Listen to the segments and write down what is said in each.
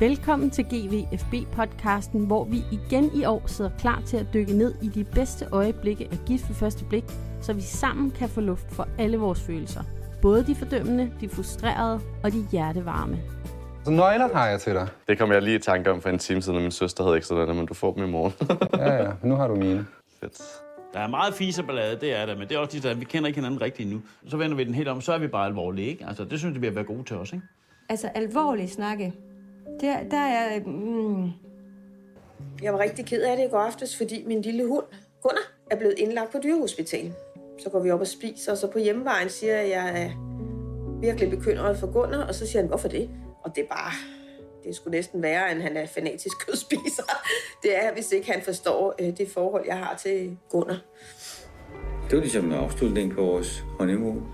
Velkommen til GVFB-podcasten, hvor vi igen i år sidder klar til at dykke ned i de bedste øjeblikke af gift ved første blik, så vi sammen kan få luft for alle vores følelser. Både de fordømmende, de frustrerede og de hjertevarme. Så nøgler har jeg til dig. Det kom jeg lige i tanke om for en time siden, at min søster havde ekstra den, men du får dem i morgen. Ja, ja. Nu har du mine. Fedt. Der er meget fise ballade, det er der, men det er også lige sådan, vi kender ikke hinanden rigtigt nu. Så vender vi den helt om, så er vi bare alvorlige, ikke? Altså, det synes jeg, vi har været gode til os, ikke? Altså alvorligt snakke. Der, der er... Mm, Jeg var rigtig ked af det i går aftes, fordi min lille hund, Gunnar, er blevet indlagt på dyrehospital. Så går vi op og spiser, og så på hjemmevejen siger jeg, at jeg er virkelig bekymret for Gunnar, og så siger han, hvorfor det? Og det er bare, det skulle næsten være, end han er fanatisk kødspiser. Det er, hvis ikke han forstår øh, det forhold, jeg har til Gunnar. Det var ligesom en afslutning på vores honeymoon.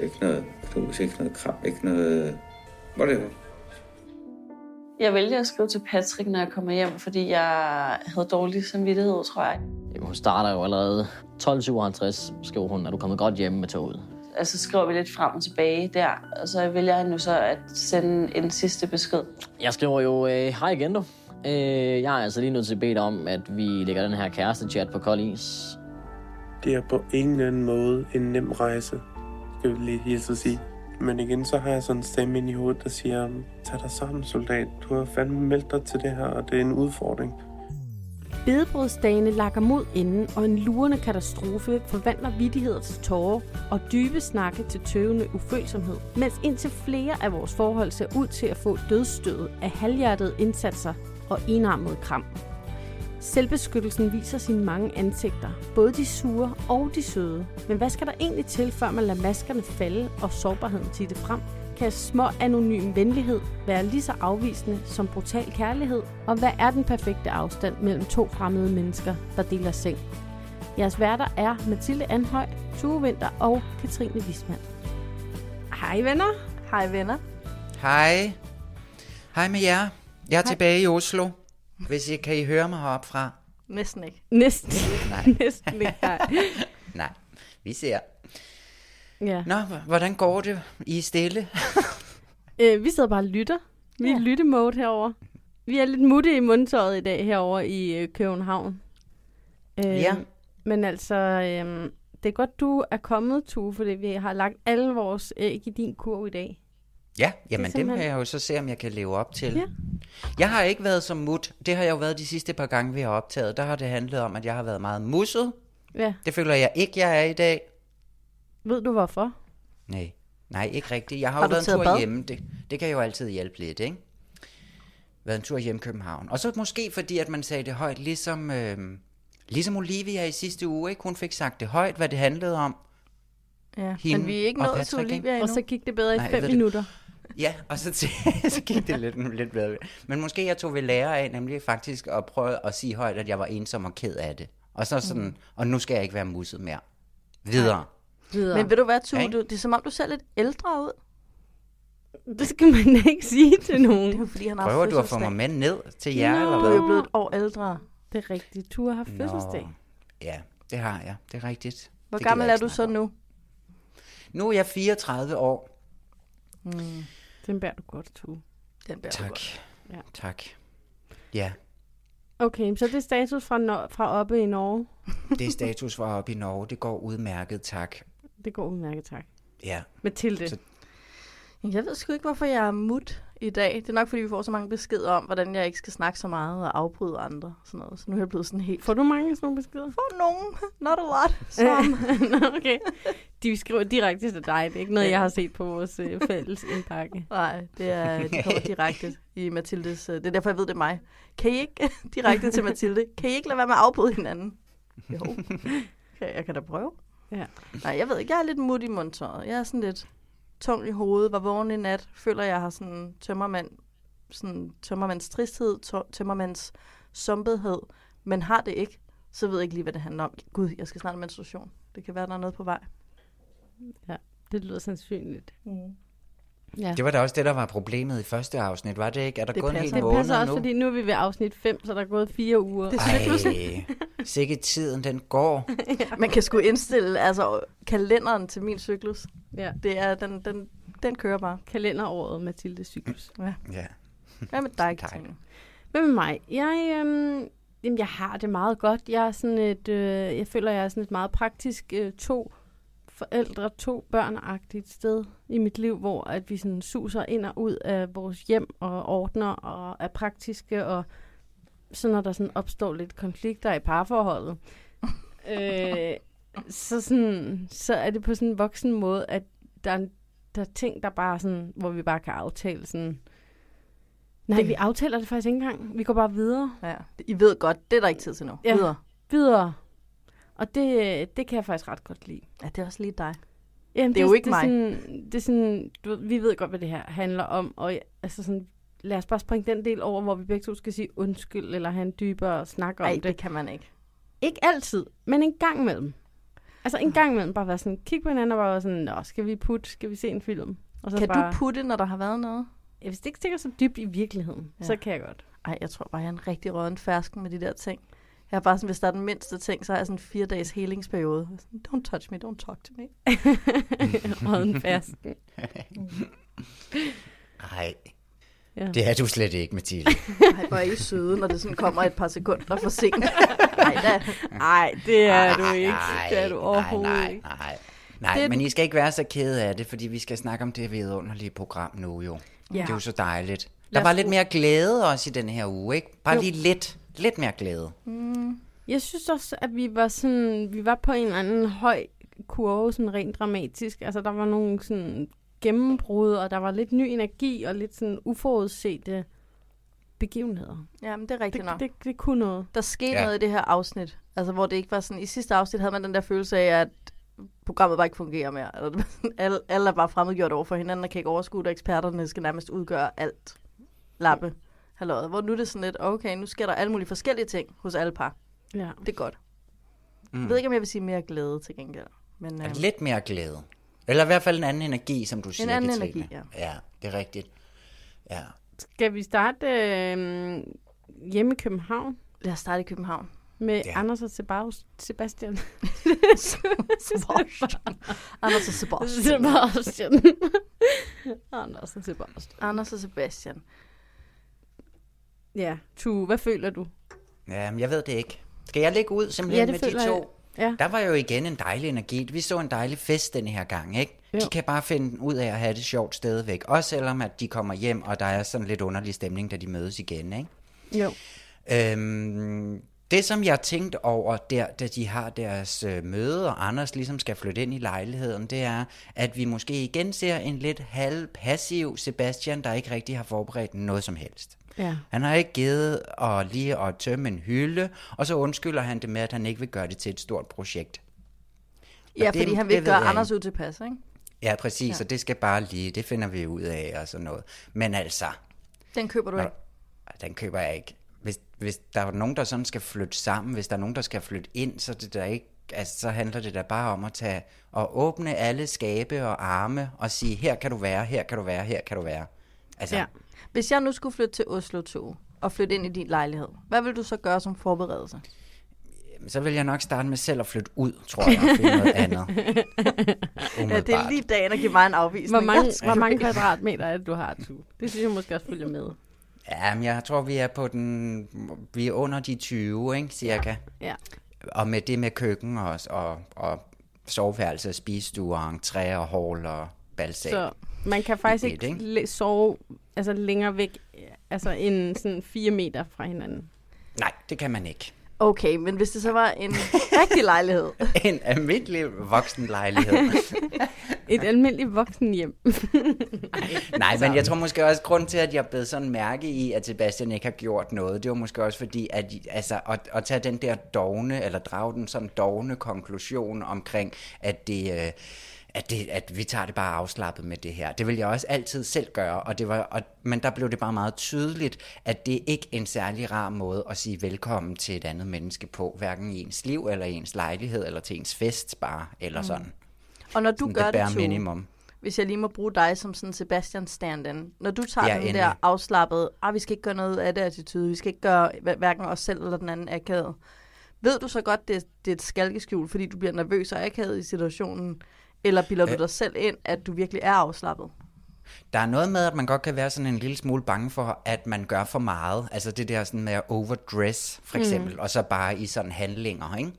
Ikke noget knus, ikke noget kram, ikke noget... Whatever. Jeg vælger at skrive til Patrick, når jeg kommer hjem, fordi jeg havde dårlig samvittighed, tror jeg. Jamen, hun starter jo allerede 12.57, skriver hun, er du kommet godt hjem med toget. Altså skriver vi lidt frem og tilbage der, og så vælger han nu så at sende en sidste besked. Jeg skriver jo, øh, hej igen du. Øh, jeg er altså lige nødt til at bede dig om, at vi lægger den her kæreste-chat på kold is. Det er på ingen anden måde en nem rejse, skal vi lige hilse at sige. Men igen, så har jeg sådan en stemme ind i hovedet, der siger, tag dig sammen, soldat. Du har fandme meldt dig til det her, og det er en udfordring. Bedebrødsdagene lakker mod enden, og en lurende katastrofe forvandler vidtigheder til tårer og dybe snakke til tøvende ufølsomhed, mens indtil flere af vores forhold ser ud til at få dødsstødet af halvhjertede indsatser og enarmet kram. Selvbeskyttelsen viser sine mange ansigter, både de sure og de søde. Men hvad skal der egentlig til, før man lader maskerne falde og sårbarheden titte frem? Kan små anonym venlighed være lige så afvisende som brutal kærlighed? Og hvad er den perfekte afstand mellem to fremmede mennesker, der deler seng? Jeres værter er Mathilde Anhøj, Tue Vinter og Katrine Wismann. Hej venner. Hej venner. Hej. Hej med jer. Jeg er Hej. tilbage i Oslo. Hvis I kan I høre mig heroppe fra. Næsten ikke. Næsten. Nej. Næsten ikke. Nej. Nej, vi ser. Ja. Nå, hvordan går det? I er stille? Øh, vi sidder bare og lytter. Vi er Ja. i lyttemode herover. Vi er lidt mutte i mundtøjet i dag herover i øh, København. Øh, Ja. Men altså, øh, det er godt, du er kommet, Tue, fordi vi har lagt alle vores æg i din kurv i dag. Ja, jamen det, det må simpelthen- jeg jo så se, om jeg kan leve op til. Ja. Jeg har ikke været som mut. Det har jeg jo været de sidste par gange, vi har optaget. Der har det handlet om, at jeg har været meget musset. Ja. Det føler jeg ikke, jeg er i dag. Ved du hvorfor? Nej, nej, ikke rigtigt. Jeg har, Har jo været en tur bad? hjemme. Det, det kan jo altid hjælpe lidt, ikke? Været en tur hjemme i København. Og så måske fordi, at man sagde det højt, ligesom, øh, ligesom Olivia i sidste uge, ikke? Hun fik sagt det højt, hvad det handlede om. Ja. Hende Men vi er ikke nået til? Olivia endnu. Og så gik det bedre i Nej, fem ved det. Ja, og så, t- så gik det lidt, lidt bedre. Men måske jeg tog ved lære af, nemlig faktisk at prøve at sige højt, at jeg var ensom og ked af det. Og så sådan, mm. og nu skal jeg ikke være musset mere. Videre. Videre. Men ved du hvad, Tue, Ja, du, det er som om, du ser lidt ældre ud. det skal man ikke sige til nogen. Det er jo fordi, han har Prøver du at få mig med ned til jer, Nå. eller Du hvad? er jo blevet et år ældre. Det er rigtigt. Tue har haft Nå. fødselsdag. Ja, det har jeg. Det er rigtigt. Hvor Det gammel er du så om. nu? Nu er jeg 34 år. Den bærer du godt, Tue. Den bærer du Tak. godt. Ja. Tak. Ja, Okay, så det er status fra, no- fra oppe i Norge. det er status for oppe i Norge. Det går udmærket, tak. Det går udmærket, tak. Ja, Mathilde. Så- Jeg ved sgu ikke, hvorfor jeg er mut i dag. Det er nok, fordi vi får så mange beskeder om, hvordan jeg ikke skal snakke så meget og afbryde andre. Sådan noget. Så nu er jeg blevet sådan helt... Får du mange sådan nogle beskeder? For nogen, not a lot. Som. Okay. De skriver direkte til dig. Det er ikke noget, jeg har set på vores øh, fælles indbakke. Nej, det er de kommer direkte i Mathildes... øh, Det er derfor, jeg ved, det er mig. Kan I ikke direkte til Mathilde? Kan I ikke lade være med at afbryde hinanden? Jo. Okay, jeg kan da prøve. Ja. Nej, jeg ved ikke. Jeg er lidt mut i mundtøjet. Jeg er sådan lidt tung i hovedet. Var vågen i nat. Føler, jeg har sådan tømmermand, sådan tømmermands tristhed, tø- tømmermands sumpethed, men har det ikke, så ved jeg ikke lige, hvad det handler om. Gud, jeg skal snart have menstruation. Det kan være, der er noget på vej. ja, det lyder sandsynligt. Mm. Ja. det var da også det, der var problemet i første afsnit, var det ikke? Er der Det gået en passer. hel Det måned passer også, nu? fordi nu er vi ved afsnit 5, så der er gået fire uger. Det. Ej, sikke tiden, den går. Man kan sgu indstille altså, kalenderen til min cyklus. Ja. Det er, den, den, den kører bare. Kalenderåret Mathilde Cyklus. Ja. Ja. Hvad med dig, Katrine? Hvad med mig? Jeg, øhm, jamen, jeg har det meget godt. Jeg er sådan et, øh, jeg føler, jeg er sådan et meget praktisk øh, to forældre, to børn-agtigt sted i mit liv, hvor at vi sådan suser ind og ud af vores hjem og ordner og er praktiske, og så når der sådan opstår lidt konflikter i parforholdet, øh, så, sådan, så er det på sådan en voksen måde, at der er, der er ting, der bare sådan, hvor vi bare kan aftale sådan, Nej, Det- vi aftaler det faktisk ikke engang. Vi går bare videre. Ja. I ved godt, det er der ikke tid til nu. Ja. Videre. Videre. Og det, det kan jeg faktisk ret godt lide. Ja, det er også lige dig. Jamen, Det er jo ikke det mig. Sådan, det er sådan, du vi ved godt, hvad det her handler om. Og altså sådan, lad os bare springe den del over, hvor vi begge to skal sige undskyld, eller have en dybere snak om Nej, det. det kan man ikke. Ikke altid, men en gang imellem. Altså en gang imellem bare være sådan, kig på hinanden og bare være sådan, Nå, skal vi putte, skal vi se en film? Og Kan bare, du putte, når der har været noget? Ja, hvis det ikke stikker så dybt i virkeligheden, ja. så kan jeg godt. Ej, jeg tror bare, jeg er en rigtig råden fersken med de der ting. Jeg har bare sådan, hvis der er den mindste ting, så har jeg sådan en fire dages helingsperiode. Sådan, Don't touch me, don't talk to me. Råden fersken. Nej, Ja. det er du slet ikke, Mathilde. Ej, hvor er I søde, når det sådan kommer et par sekunder for sent. Nej, da. Ej, det er du ikke. nej, det er du overhovedet nej, ikke. Nej, nej. Det- Nej, men I skal ikke være så kede af det, fordi vi skal snakke om det vidunderlige program nu jo. Ja. Det er jo så dejligt. Der var lidt mere glæde også i den her uge, ikke? Bare Jo. lige lidt, lidt mere glæde. Mm. Jeg synes også, at vi var sådan, vi var på en eller anden høj kurve, sådan rent dramatisk. Altså, der var nogle sådan gennembrud, og der var lidt ny energi, og lidt sådan uforudsete begivenheder. Ja, men det er rigtigt det, nok. Det, det kunne noget. Der skete Ja. noget i det her afsnit. Altså, hvor det ikke var sådan... I sidste afsnit havde man den der følelse af, at programmet bare ikke fungerer mere. Eller, det alle, alle er bare fremmedgjort over for hinanden, og kan ikke overskue det, og eksperterne skal nærmest udgøre alt. Lappe. Halløjet. Hvor nu er det sådan lidt, okay, nu sker der alle mulige forskellige ting hos alle par. Ja. Det er godt. Mm. Jeg ved ikke, om jeg vil sige mere glæde til gengæld. Men, øh, Lidt mere glæde. Eller i hvert fald en anden energi, som du siger, anden Katrine. energi, ja. Ja, det er rigtigt. Ja. Skal vi starte øh, hjemme i København? Lad os starte i København. Med Ja. ja. Anders og Sebastian. Sebastian. Anders og Sebastian. Sebastian. Anders og Sebastian. Anders og Sebastian. Ja, Tu, hvad føler du? Ja, men jeg ved det ikke. Skal jeg lægge ud simpelthen Ja, det med de to? jeg. Ja. Der var jo igen en dejlig energi. Vi så en dejlig fest den her gang, ikke? Jo. De kan bare finde ud af at have det sjovt stadigvæk. Også selvom at de kommer hjem, og der er sådan lidt underlig stemning, da de mødes igen, ikke? Jo. Øhm, det, som jeg tænkte over, der, da de har deres øh, møde, og Anders ligesom skal flytte ind i lejligheden, det er, at vi måske igen ser en lidt halv-passiv Sebastian, der ikke rigtig har forberedt noget som helst. Ja. Han har ikke givet at lige at tømme en hylde, og så undskylder han det med, at han ikke vil gøre det til et stort projekt. Ja, Og det- fordi han vil ikke gøre Anders ikke. utilpas, ikke? Ja, præcis, Ja. ja. så det skal bare lige, det finder vi ud af og sådan noget. Men altså, Den køber du Nå, ikke. den køber jeg ikke. Hvis, hvis der er nogen, der sådan skal flytte sammen, hvis der er nogen, der skal flytte ind, så, det der ikke, altså, så handler det da bare om at tage og åbne alle skabe og arme og sige, her kan du være, her kan du være, her kan du være. Altså, ja. Hvis jeg nu skulle flytte til Oslo 2 og flytte ind i din lejlighed, hvad vil du så gøre som forberedelse? så vil jeg nok starte med selv at flytte ud, tror jeg, og finde noget andet. Ja, det er lige dagen at give mig en afvisning. Hvor mange, hvor mange kvadratmeter er det, du har, Tu? Det synes jeg måske også følger med. Ja, men jeg tror, vi er på den, vi er under de 20, ikke, cirka. Ja. Og med det med køkken og, og, og soveværelse, spisestue, entré og hall og balsal. Så man kan faktisk ikke? ikke sove altså længere væk, altså end sådan fire meter fra hinanden. Nej, det kan man ikke. Okay, men hvis det så var en rigtig lejlighed. En almindelig voksenlejlighed. Et almindeligt voksenhjem. Nej, men jeg tror måske også, grund til, at jeg blev sådan mærke i, at Sebastian ikke har gjort noget, det var måske også fordi, at altså, at, at tage den der dogne, eller drage den sådan dogne konklusion omkring, at det... Øh, at, det, at vi tager det bare afslappet med det her. Det vil jeg også altid selv gøre, og det var, og, men der blev det bare meget tydeligt, at det ikke er en særlig rar måde at sige velkommen til et andet menneske på, hverken i ens liv, eller i ens lejlighed, eller til ens fest bare, eller Mm. sådan. Og når du Sådan gør det det, Tue, minimum. hvis jeg lige må bruge dig som sådan Sebastian stand-in, når du tager Ja, den endelig. der afslappede, ah, vi skal ikke gøre noget af det attitude, vi skal ikke gøre hver- hverken os selv eller den anden akavet. Ved du så godt, det, det er et skalkeskjul, fordi du bliver nervøs og akavet i situationen, eller bilder du dig selv ind, at du virkelig er afslappet? Der er noget med, at man godt kan være sådan en lille smule bange for, at man gør for meget. Altså det der sådan med at overdress, for eksempel, mm. og så bare i sådan handlinger, ikke?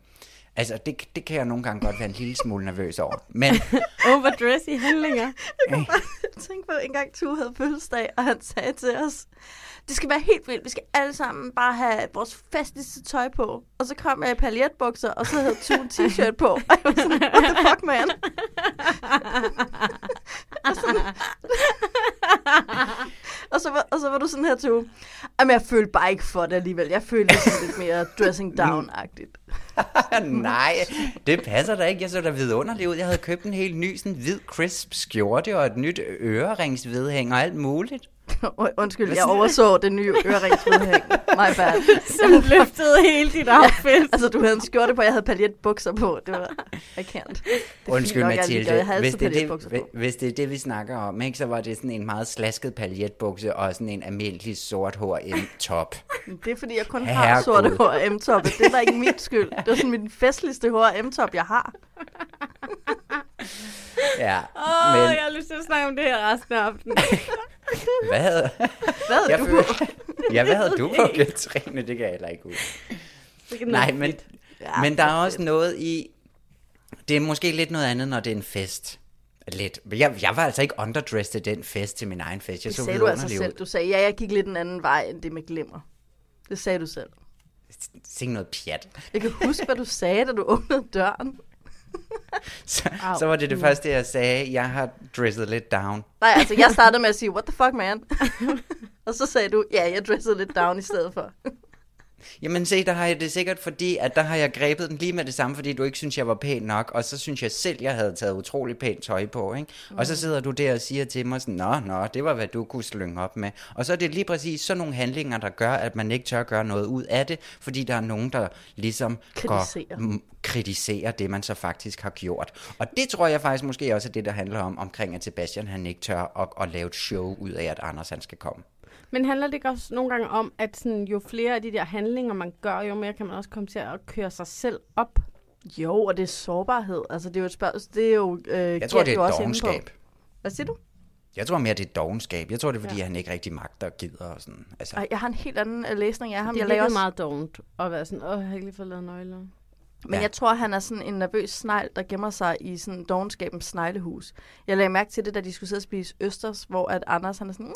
Altså, det, det kan jeg nogle gange godt være en lille smule nervøs over. Men Overdress i handlinger. Tænk på, en gang Tue havde fødselsdag, og han sagde til os, det skal være helt vildt, vi skal alle sammen bare have vores festligste tøj på. Og så kom jeg i paljetbukser, og så havde Tue en t-shirt på. Og jeg var sådan, what the fuck, man? og, sådan, og, så var, og så var du sådan her, Tue. Jamen, jeg følte bare ikke for det alligevel. Jeg følte sådan lidt mere dressing down-agtigt. nej, det passer da ikke. Jeg så da vidunderligt ud. Jeg havde købt en helt ny, sådan hvid crisp skjorte og et nyt øreringsvedhæng og alt muligt. Undskyld, jeg overså det nye øreringsvedhæng. My bad. Som løftede hele dit outfit. Ja, altså, du havde en skjorte på, jeg havde paljetbukser på. Det var, I can't. Det er Undskyld, nok, jeg. Mathilde. Jeg havde Hvis det, er det, hvis, på. hvis det er det, vi snakker om, ikke, så var det sådan en meget slasket paljetbukse og sådan en almindelig sort H&M-top. Det er, fordi jeg kun Herregud. har sorte H&M-toppe. Det er da ikke min skyld. Det er sådan min festligste H&M-top, jeg har. Ja, Åh, men jeg har lyst til at snakke om det her resten af aftenen. hvad havde, Hvad havde jeg du føler- ja, hvad havde du på, Katrine? Det kan jeg heller ikke kan Nej, men. Ja, men der er også noget i... Det er måske lidt noget andet, når det er en fest. Lidt. Jeg, jeg var altså ikke underdressed til den fest, til min egen fest. Jeg Det så sagde du altså selv. Du sagde, ja, jeg gik lidt en anden vej end det med glimmer. Det sagde du selv. ud. Sing noget pjat. Jeg kan huske, hvad du sagde, da du åbnede døren. Så, Au. så var det det første, jeg sagde. Jeg har dresset lidt down. Nej, altså, jeg startede med at sige, what the fuck, man? og så sagde du, ja, jeg dressede lidt down i stedet for. Jamen se, der har jeg det sikkert fordi, at der har jeg grebet den lige med det samme, fordi du ikke synes, jeg var pæn nok, og så synes jeg selv, jeg havde taget utrolig pænt tøj på, ikke? Mm. Og så sidder du der og siger til mig sådan, nå, nå, det var, hvad du kunne slynge op med. Og så er det lige præcis sådan nogle handlinger, der gør, at man ikke tør gøre noget ud af det, fordi der er nogen, der ligesom Kritiserer. går, mm, kritiserer det, man så faktisk har gjort. Og det tror jeg faktisk måske også er det, der handler om, omkring at Sebastian han ikke tør at, at lave et show ud af, at Anders han skal komme. Men handler det ikke også nogle gange om, at sådan, jo flere af de der handlinger, man gør, jo mere kan man også komme til at køre sig selv op? Jo, og det er sårbarhed. Altså, det er jo et spørgsmål. Det er jo... Øh, Jeg tror, det er et dogenskab. Hvad siger du? Jeg tror mere, det er dogenskab. Jeg tror, det er, fordi Ja. han ikke rigtig magter og gider og sådan. Altså, Ej, jeg har en helt anden øh, læsning af ham. Det jeg er virkelig også... meget dovent at være sådan, åh, jeg har ikke lige fået lavet nøgler. Men ja. jeg tror, han er sådan en nervøs snegl, der gemmer sig i sådan dogenskabens sneglehus. Jeg lagde mærke til det, da de skulle sidde og spise østers, hvor at Anders han er sådan,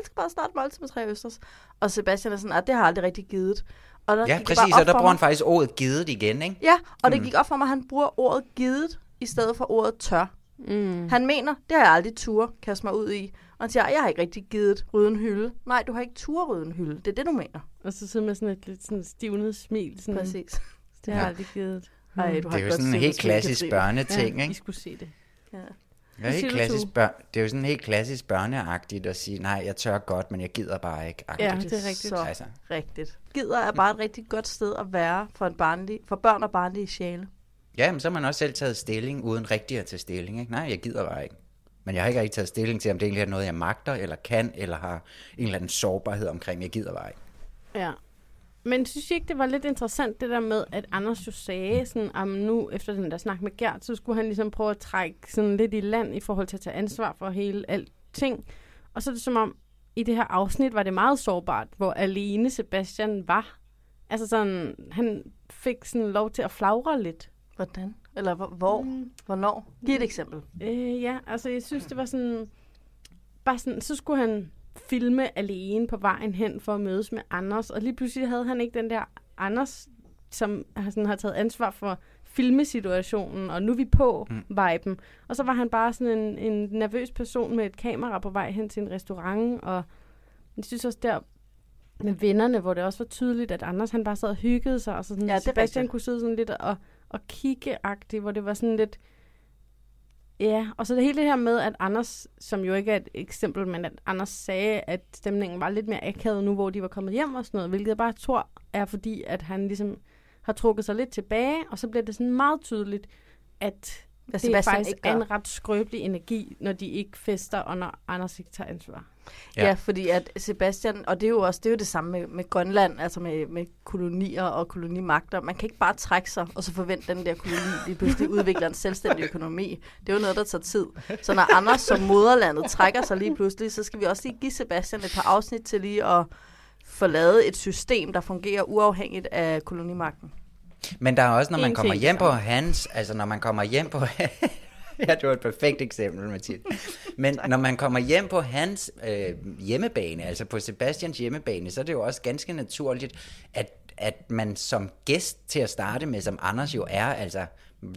"Åh, jeg skal bare starte måltid med tre østers. Og Sebastian er sådan, at det har jeg aldrig rigtig givet. Og der ja, gik det præcis, bare og der bruger han faktisk ordet givet igen, ikke? Ja, og det Mm. gik op for mig, at han bruger ordet givet i stedet for ordet tør. Mm. Han mener, det har jeg aldrig tur kaste mig ud i. Og han siger, jeg har ikke rigtig givet rydde en hylde. Nej, du har ikke tur rydde en hylde. Det er det, du mener. Og så sidder med sådan et lidt sådan stivnet smil. Sådan, Præcis. Det har jeg Ja. aldrig givet. Ej, du har Det er jo godt sådan en helt klassisk børneting, ja, ikke? I skulle se det. Ja. Ja, Hvad helt klassisk bør- det er jo sådan helt klassisk børneagtigt at sige, nej, jeg tør godt, men jeg gider bare ikke. Ja, agtigt. det er rigtigt. Så Altså. rigtigt. Gider er bare et rigtig godt sted at være for, en barnlig, for børn og barnlige sjæle. Ja, men så har man også selv taget stilling, uden rigtig at tage stilling. Ikke? Nej, jeg gider bare ikke. Men jeg har ikke rigtig taget stilling til, om det egentlig er noget, jeg magter, eller kan, eller har en eller anden sårbarhed omkring, jeg gider bare ikke. Ja. Men synes I ikke, det var lidt interessant, det der med, at Anders jo sagde, sådan, at nu efter den der snak med Gert, så skulle han ligesom prøve at trække sådan lidt i land i forhold til at tage ansvar for hele alting. Og så er det som om, i det her afsnit var det meget sårbart, hvor alene Sebastian var. Altså sådan, han fik sådan lov til at flagre lidt. Hvordan? Eller hvor? hvor? Mm. Hvornår? Giv et eksempel. Øh, ja, altså jeg synes, det var sådan... Bare sådan, så skulle han filme alene på vejen hen for at mødes med Anders, og lige pludselig havde han ikke den der Anders, som har, sådan, har taget ansvar for filmesituationen, og nu er vi på mm. viben. Og så var han bare sådan en, en nervøs person med et kamera på vej hen til en restaurant, og jeg synes også der med vennerne, hvor det også var tydeligt, at Anders han bare sad og hyggede sig, og så sådan, Ja, det Sebastian kunne sidde sådan lidt og, og kigge-agtigt, hvor det var sådan lidt, Ja, og så det hele det her med, at Anders, som jo ikke er et eksempel, men at Anders sagde, at stemningen var lidt mere akavet nu, hvor de var kommet hjem og sådan noget, hvilket jeg bare tror er fordi, at han ligesom har trukket sig lidt tilbage, og så bliver det sådan meget tydeligt, at det er Sebastian faktisk ikke gør. en ret skrøbelig energi, når de ikke fester, og når Anders ikke tager ansvar. Ja. ja, fordi at Sebastian, og det er jo også det, er jo det samme med, med Grønland, altså med, med kolonier og kolonimagter. Man kan ikke bare trække sig, og så forvente, den der koloni lige pludselig udvikler en selvstændig økonomi. Det er jo noget, der tager tid. Så når Anders som moderlandet trækker sig lige pludselig, så skal vi også lige give Sebastian et par afsnit til lige at få lavet et system, der fungerer uafhængigt af kolonimagten. Men der er også, når man kommer hjem på hans, altså når man kommer hjem på, ja, det var et perfekt eksempel, Mathilde. Men når man kommer hjem på hans øh, hjemmebane, altså på Sebastians hjemmebane, så er det jo også ganske naturligt, at, at man som gæst til at starte med, som Anders jo er, altså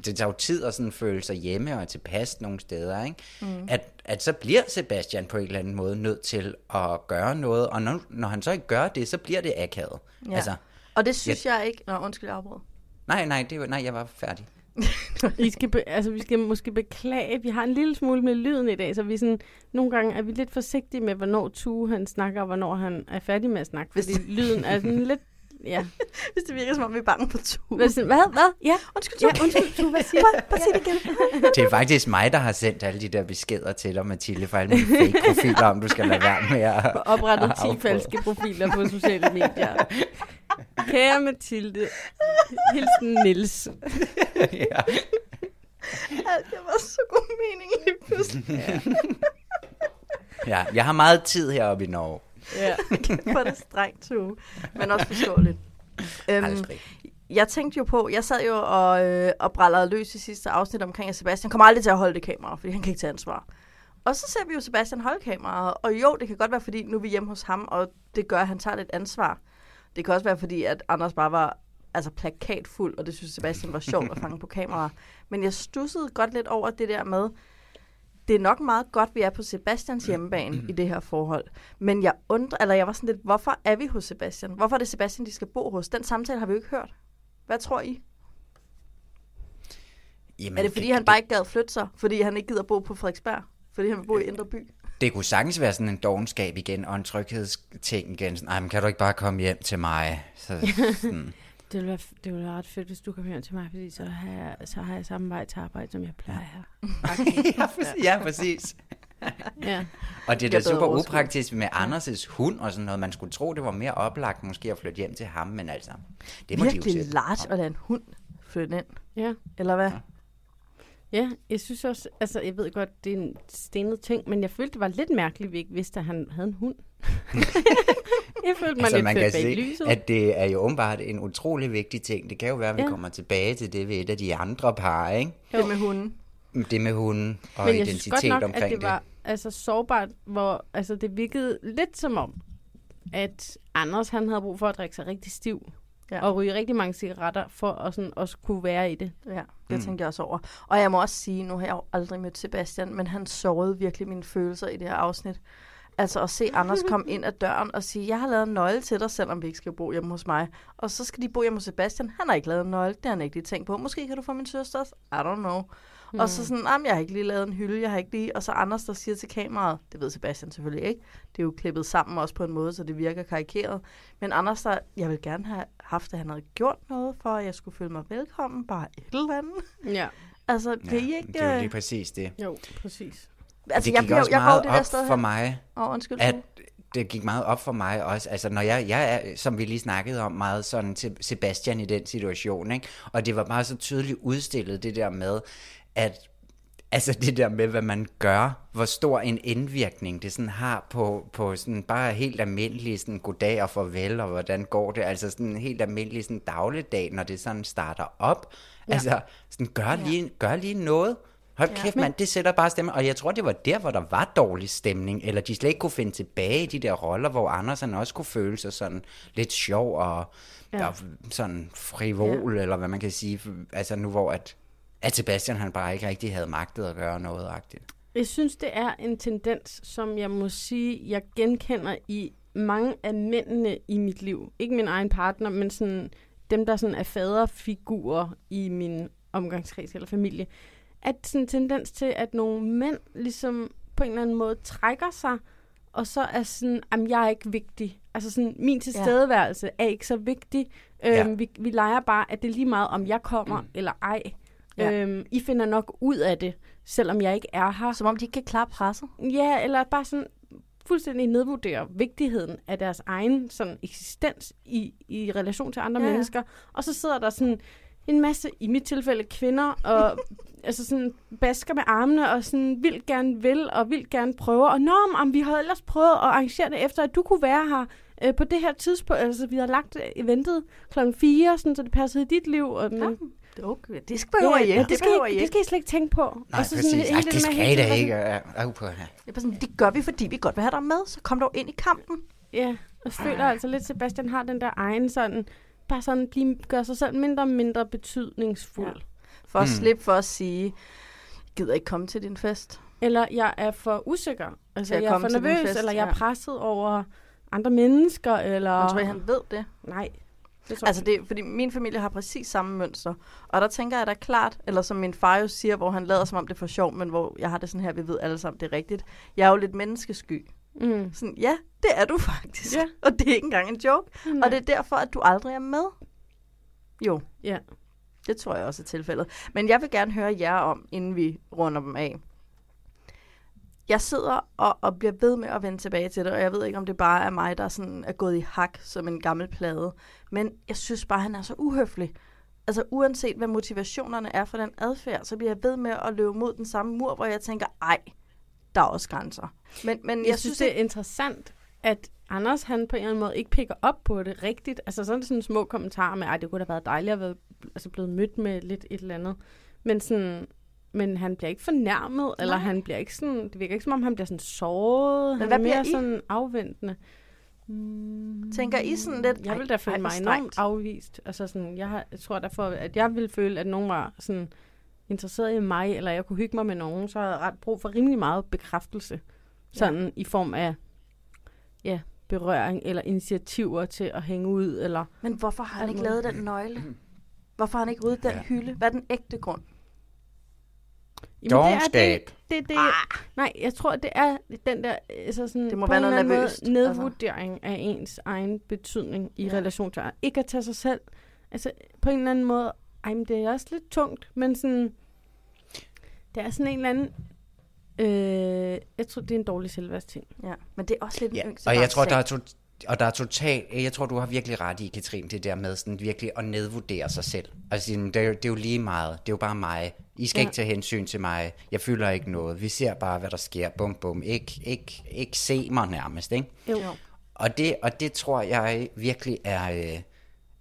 det tager jo tid at sådan føle sig hjemme og tilpas nogle steder, ikke? Mm. At, at så bliver Sebastian på en eller anden måde nødt til at gøre noget, og når, når han så ikke gør det, så bliver det akavet. Ja. Altså, og det synes jeg ikke... Nå, undskyld, jeg afbrød. Nej, nej, det var, nej, jeg var færdig. I skal be, altså, vi skal måske beklage, vi har en lille smule med lyden i dag, så vi sådan, nogle gange er vi lidt forsigtige med, hvornår Tue han snakker, og hvornår han er færdig med at snakke, fordi lyden er sådan lidt, ja. Hvis det virker som om, vi er bange på Tue. Hvad? Hvad? hvad? Ja. Undskyld, Ja, Tue. undskyld, Tue, hvad siger du? Bare sig det igen. Det er faktisk mig, der har sendt alle de der beskeder til dig, Mathilde, for alle mine fake-profiler, om du skal lade være med at... Oprettet at 10 afbryde. falske profiler på sociale medier. Kære Mathilde, hilsen Nils. ja. Alt, det var så god mening lige pludselig. Ja. ja, jeg har meget tid heroppe i Norge. Ja, for det strengt, Tue. Men også forståeligt. Øhm, Aldrig. jeg tænkte jo på, jeg sad jo og, øh, og brællede løs i sidste afsnit omkring, at Sebastian kommer aldrig til at holde det kamera, fordi han kan ikke tage ansvar. Og så ser vi jo Sebastian holde kameraet, og jo, det kan godt være, fordi nu er vi hjemme hos ham, og det gør, at han tager lidt ansvar. Det kan også være, fordi at Anders bare var altså plakatfuld, og det synes Sebastian var sjovt at fange på kamera. Men jeg stussede godt lidt over det der med, det er nok meget godt, vi er på Sebastians hjemmebane i det her forhold. Men jeg undrer, eller jeg var sådan lidt, hvorfor er vi hos Sebastian? Hvorfor er det Sebastian, de skal bo hos? Den samtale har vi jo ikke hørt. Hvad tror I? Jamen, er det fordi, han bare ikke gad flytte sig? Fordi han ikke gider bo på Frederiksberg? Fordi han vil bo i Indre By? Det kunne sagtens være sådan en dogenskab igen, og en tryghedsting igen. Sådan, Ej, men kan du ikke bare komme hjem til mig? Så, sådan. Det ville, være, det ville være ret fedt, hvis du kom hjem til mig, fordi så har jeg, så har jeg samme vej til arbejde, som jeg plejer her. ja, præcis. ja, præcis. Ja. Og det er da er super overskud. upraktisk med Anders' hund og sådan noget. Man skulle tro, det var mere oplagt måske at flytte hjem til ham, men altså, det må de jo Virkelig selv. large at lade en hund flytte ind. Ja. Eller hvad? Ja, jeg synes også, altså jeg ved godt, det er en stenet ting, men jeg følte, det var lidt mærkeligt, at vi ikke vidste, at han havde en hund. jeg følte mig Altså, lidt man kan se, lyset. at det er jo åbenbart en utrolig vigtig ting. Det kan jo være, at vi Ja. kommer tilbage til det ved et af de andre par, ikke? Det med hunden. Det med hunden og Men jeg synes identitet godt nok, omkring at det var altså, sårbart, hvor altså, det virkede lidt som om, at Anders han havde brug for at drikke sig rigtig stiv. Ja. Og ryge rigtig mange cigaretter, for at sådan, også kunne være i det. Ja, det Mm. tænkte jeg også over. Og jeg må også sige, nu har jeg jo aldrig mødt Sebastian, men han sårede virkelig mine følelser i det her afsnit. Altså at se Anders komme ind ad døren og sige, jeg har lavet en nøgle til dig, selvom vi ikke skal bo hjemme hos mig. Og så skal de bo hjemme hos Sebastian. Han har ikke lavet en nøgle, det har han ikke lige tænkt på. Måske kan du få min søsters. I don't know. Mm. Og så sådan, jamen, jeg har ikke lige lavet en hylde, jeg har ikke lige... Og så Anders, der siger til kameraet, det ved Sebastian selvfølgelig ikke, det er jo klippet sammen også på en måde, så det virker karikeret. Men Anders, der, jeg vil gerne have haft, at han havde gjort noget, for at jeg skulle føle mig velkommen, bare et eller andet. Ja. Altså, det er I ikke... Det er jo øh, lige præcis det. Jo, præcis. Altså, det jeg gik bliver- også jeg meget det der op sted for mig, Åh, undskyld, at det gik meget op for mig også. Altså, når jeg, jeg er, som vi lige snakkede om, meget sådan til Sebastian i den situation, ikke? Og det var bare så tydeligt udstillet, det der med, at Altså det der med, hvad man gør, hvor stor en indvirkning det sådan har på, på sådan bare helt almindelig sådan goddag og farvel, og hvordan går det, altså sådan en helt almindelig sådan dagligdag, når det sådan starter op. Ja. Ja. Altså sådan gør lige, gør lige noget. Hold Ja. kæft, mand, det sætter bare stemme. Og jeg tror, det var der, hvor der var dårlig stemning, eller de slet ikke kunne finde tilbage i de der roller, hvor Andersen også kunne føle sig sådan lidt sjov og, Ja. ja. og sådan frivol, ja. eller hvad man kan sige. Altså nu hvor at, at Sebastian han bare ikke rigtig havde magtet at gøre noget agtigt. Jeg synes, det er en tendens, som jeg må sige, jeg genkender i mange af mændene i mit liv. Ikke min egen partner, men sådan dem, der sådan er faderfigurer i min omgangskreds eller familie. At sådan en tendens til, at nogle mænd ligesom på en eller anden måde trækker sig, og så er sådan, at jeg er ikke vigtig. Altså sådan, min tilstedeværelse er ikke så vigtig. Øhm, Ja. vi, vi leger bare, at det er lige meget, om jeg kommer mm. eller ej. Ja. Ja. Øhm, I finder nok ud af det, selvom jeg ikke er her. Som om de ikke kan klare presset. Ja, eller bare sådan fuldstændig nedvurdere vigtigheden af deres egen sådan, eksistens i, i relation til andre Ja, ja. ja. mennesker. Og så sidder der sådan en masse, i mit tilfælde, kvinder, og altså sådan basker med armene, og sådan vildt gerne vil, og vildt gerne prøver. Og nå, om vi havde ellers prøvet at arrangere det efter, at du kunne være her øh, på det her tidspunkt. Altså, vi har lagt øh, eventet klokken 4, sådan, så det passede i dit liv. Og, men, er okay. det skal behøver I ikke. det, skal I, I det skal I slet ikke tænke på. Nej, og så præcis. hele Ej, det skal I da ikke. sådan- på her. Det, er bare sådan, det gør vi, fordi vi godt vil have dig med. Så kom dog ind i kampen. Ja, og jeg føler altså lidt, Sebastian har den der egen sådan, bare sådan, blive, gør sig selv mindre og mindre betydningsfuld. Ja. For at Mm. slippe for at sige, jeg gider ikke komme til din fest. Eller jeg er for usikker, altså jeg er for nervøs, fest, eller jeg er ja. presset over andre mennesker, eller... Men tror I, han ved det? Nej. Det tror altså det, fordi min familie har præcis samme mønster. Og der tænker jeg da klart, eller som min far jo siger, hvor han lader som om det er for sjov, men hvor jeg har det sådan her, vi ved alle sammen, det er rigtigt. Jeg er jo lidt menneskesky. Mm. Sådan, ja, det er du faktisk. Ja. Og det er ikke engang en joke. Nej. Og det er derfor, at du aldrig er med. Jo. Ja. Det tror jeg også er tilfældet. Men jeg vil gerne høre jer om, inden vi runder dem af. Jeg sidder og, og bliver ved med at vende tilbage til det, og jeg ved ikke, om det bare er mig, der sådan er gået i hak som en gammel plade. Men jeg synes bare, han er så uhøflig. Altså uanset hvad motivationerne er for den adfærd, så bliver jeg ved med at løbe mod den samme mur, hvor jeg tænker, ej, der er også grænser. Men, men jeg, jeg synes, det er interessant, at Anders han på en eller anden måde ikke picker op på det rigtigt. Altså sådan sådan små kommentarer med, at det kunne da have været dejligt at være altså blevet mødt med lidt et eller andet. Men sådan, men han bliver ikke fornærmet, Nej. eller han bliver ikke sådan, det virker ikke som om, han bliver sådan såret. Han hvad er bliver mere I? sådan afventende. Mm, Tænker I sådan lidt, Jeg vil da føle ej, mig enormt afvist. Altså sådan, jeg, har, jeg tror derfor, at jeg ville føle, at nogen var sådan interesseret i mig, eller jeg kunne hygge mig med nogen, så har jeg ret brug for rimelig meget bekræftelse. Sådan ja. i form af ja, berøring eller initiativer til at hænge ud. Eller Men hvorfor har han ikke lavet den nøgle? Hvorfor har han ikke ryddet den Ja. hylde? Hvad er den ægte grund? Jamen, det er Dovenskab. Det, det, det, nej, jeg tror, det er den der altså sådan, Ah. Det må på være en noget eller anden nervøst, Måde, altså. nedvurdering af ens egen betydning i Ja. relation til. Ikke at tage sig selv. Altså på en eller anden måde, ej, men det er også lidt tungt, men sådan, det er sådan en eller anden, øh, jeg tror, det er en dårlig selvværds ting. Ja, men det er også lidt en Ja, og jeg tror, der er, sag. to, og der er totalt, jeg tror, du har virkelig ret i, Katrine, det der med sådan virkelig at nedvurdere sig selv. Altså, det er, jo, det er jo lige meget. Det er jo bare mig. I skal Ja. ikke tage hensyn til mig. Jeg føler ikke noget. Vi ser bare, hvad der sker. Bum, bum. Ikke, ikke, ikke se mig nærmest, ikke? Jo. Og det, og det tror jeg virkelig er, øh,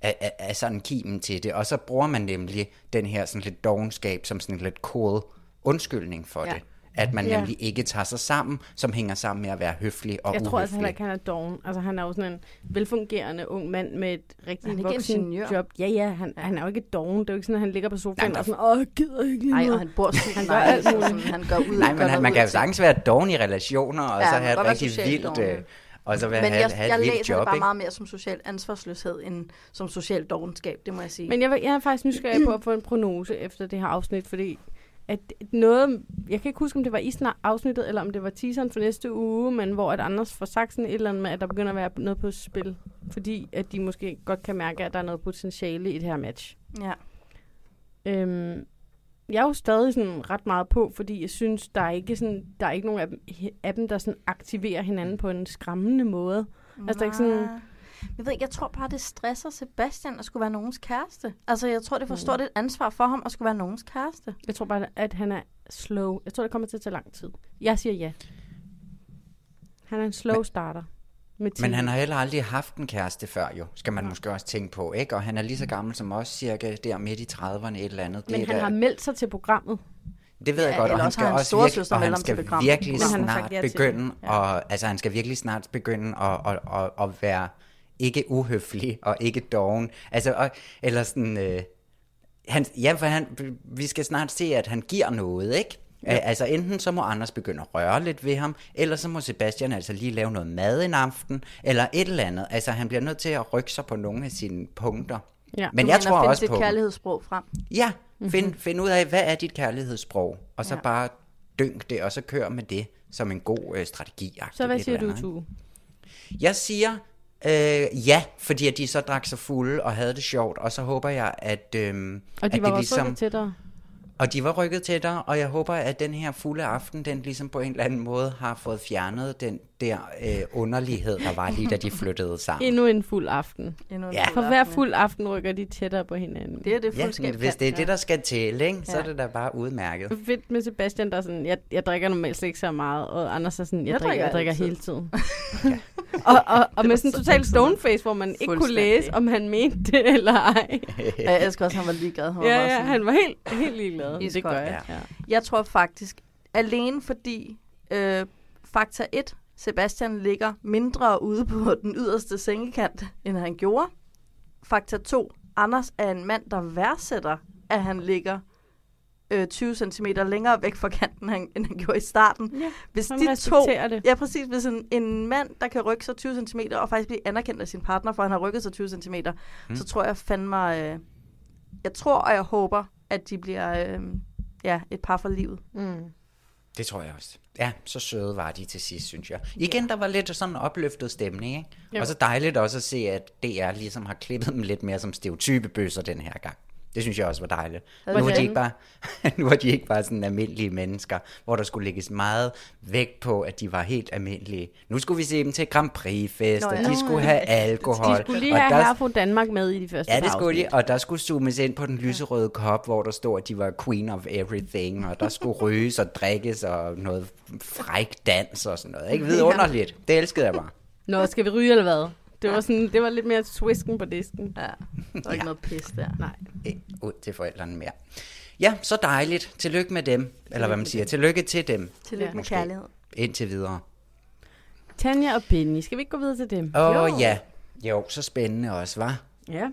er, er, er sådan kimen til det. Og så bruger man nemlig den her sådan lidt dogenskab som sådan lidt cool undskyldning for Ja. det. At man Ja. nemlig ikke tager sig sammen, som hænger sammen med at være høflig og jeg tror altså uhøflig. heller ikke, han er doven. Altså, han er jo sådan en velfungerende ung mand med et rigtig voksen job. Ja, ja, han, han er jo ikke doven. Det er jo ikke sådan, at han ligger på sofaen Nej, og sådan, åh, gider ikke lige Nej, noget." og han bor Han gør alt muligt. Han går ud, Nej, men han, man kan jo sagtens være doven i relationer, og Ja, så have et rigtig vildt, øh, og så være, Men have, jeg, have jeg et læser job, det bare ikke? meget mere som social ansvarsløshed, end som social dogenskab, det må jeg sige. Men jeg, vil- jeg er faktisk nysgerrig på at få en prognose efter det her afsnit, fordi at noget, jeg kan ikke huske, om det var i snart afsnittet, eller om det var teaseren for næste uge, men hvor at Anders får sagt sådan et eller andet med, at der begynder at være noget på spil, fordi at de måske godt kan mærke, at der er noget potentiale i det her match. Ja. Øhm, jeg er jo stadig sådan ret meget på, fordi jeg synes, der er ikke, sådan, der er ikke nogen af dem, af dem der sådan aktiverer hinanden på en skræmmende måde. Altså, der er ikke sådan... Jeg ved ikke, jeg tror bare, det stresser Sebastian at skulle være nogens kæreste. Altså, jeg tror, det er for stort et ansvar for ham at skulle være nogens kæreste. Jeg tror bare, at han er slow. Jeg tror, det kommer til at tage lang tid. Jeg siger ja. Han er en slow starter. Med Men han har heller aldrig haft en kæreste før jo, skal man måske også tænke på, ikke? Og han er lige så gammel som os, cirka der midt i 30'erne et eller andet. Men det, han er har meldt sig til programmet. det ved jeg Ja, godt, og han også skal også virkelig, storesøster og han skal virkelig Men snart ja begynde, Ja. og, altså han skal virkelig snart begynde at, at, at, at være ikke uhøflig og ikke doven. Altså, og, eller sådan, øh, han, ja, for han, vi skal snart se, at han giver noget, ikke? Ja. Altså enten så må Anders begynde at røre lidt ved ham, eller så må Sebastian altså lige lave noget mad en aften, eller et eller andet. Altså han bliver nødt til at rykke sig på nogle af sine punkter. Ja. Men jeg tror også på... kærlighedssprog frem. Ja, find, find ud af, hvad er dit kærlighedssprog, og så Ja. bare dynk det, og så kør med det som en god øh, strategi. Så hvad siger du, Tue? Jeg siger øh, ja, fordi at de så drak sig fulde og havde det sjovt, og så håber jeg, at, øh, Og de at var det også ligesom... til dig. Og de var rykket tættere, og jeg håber, at den her fulde aften, den ligesom på en eller anden måde har fået fjernet den der øh, underlighed, der var lige da de flyttede sammen. Endnu en fuld aften. Endnu en Ja. fuld For hver aften, fuld aften rykker de tættere på hinanden. Det er det Ja, fuldskab hvis det er det, der skal til, ikke? så Ja. er det da bare udmærket. Fedt med Sebastian, der er sådan, jeg, jeg drikker normalt slet ikke så meget, og Anders er sådan, jeg, Jeg drikker, jeg drikker hele tiden. og, og, og med sådan en så total fedt. stoneface, hvor man ikke kunne læse, om han mente det eller ej. Jeg elsker også, han var ligeglad. Han var ja, bare ja, sådan- han var helt, helt ligeglad. Det gør jeg. Ja. Ja. Jeg tror faktisk, alene fordi øh, faktor 1, Sebastian ligger mindre ude på den yderste sengekant, end han gjorde. Faktor 2, Anders er en mand, der værdsætter, at han ligger øh, 20 cm længere væk fra kanten, han, end han gjorde i starten. Ja, hvis de to, det. ja præcis, hvis en, en mand, der kan rykke sig 20 cm og faktisk blive anerkendt af sin partner, for han har rykket sig 20 cm, mm. så tror jeg fandme, øh, jeg tror og jeg håber, at de bliver øh, ja, et par for livet. Mm. Det tror jeg også. Ja, så søde var de til sidst, synes jeg. Igen, der var lidt sådan en opløftet stemning, ikke? Jo. Og så dejligt også at se, at DR ligesom har klippet dem lidt mere som stereotype bøsser den her gang. Det synes jeg også var dejligt. Nu var, de ikke bare, nu var de ikke bare sådan almindelige mennesker, hvor der skulle lægges meget vægt på, at de var helt almindelige. Nu skulle vi se dem til Grand Prix-fest, og de skulle have alkohol. De skulle lige og have der- fra Danmark med i de første Ja, det skulle de, og der skulle zoomes ind på den lyserøde kop, hvor der stod, at de var queen of everything, og der skulle ryges og drikkes og noget fræk dans og sådan noget. Ikke vidunderligt. Det elskede jeg bare. Nå, skal vi ryge eller hvad? Det var, sådan, det var lidt mere swisken på disken. Ja, der var ikke Ja. noget pis der. Nej. Ikke ud til forældrene mere. Ja, så dejligt. Tillykke med dem. Eller hvad man siger. Tillykke til dem. Tillykke med kærlighed. Indtil videre. Tanja og Benny, skal vi ikke gå videre til dem? Åh Jo. oh, ja. Jo, så spændende også, var. Ja.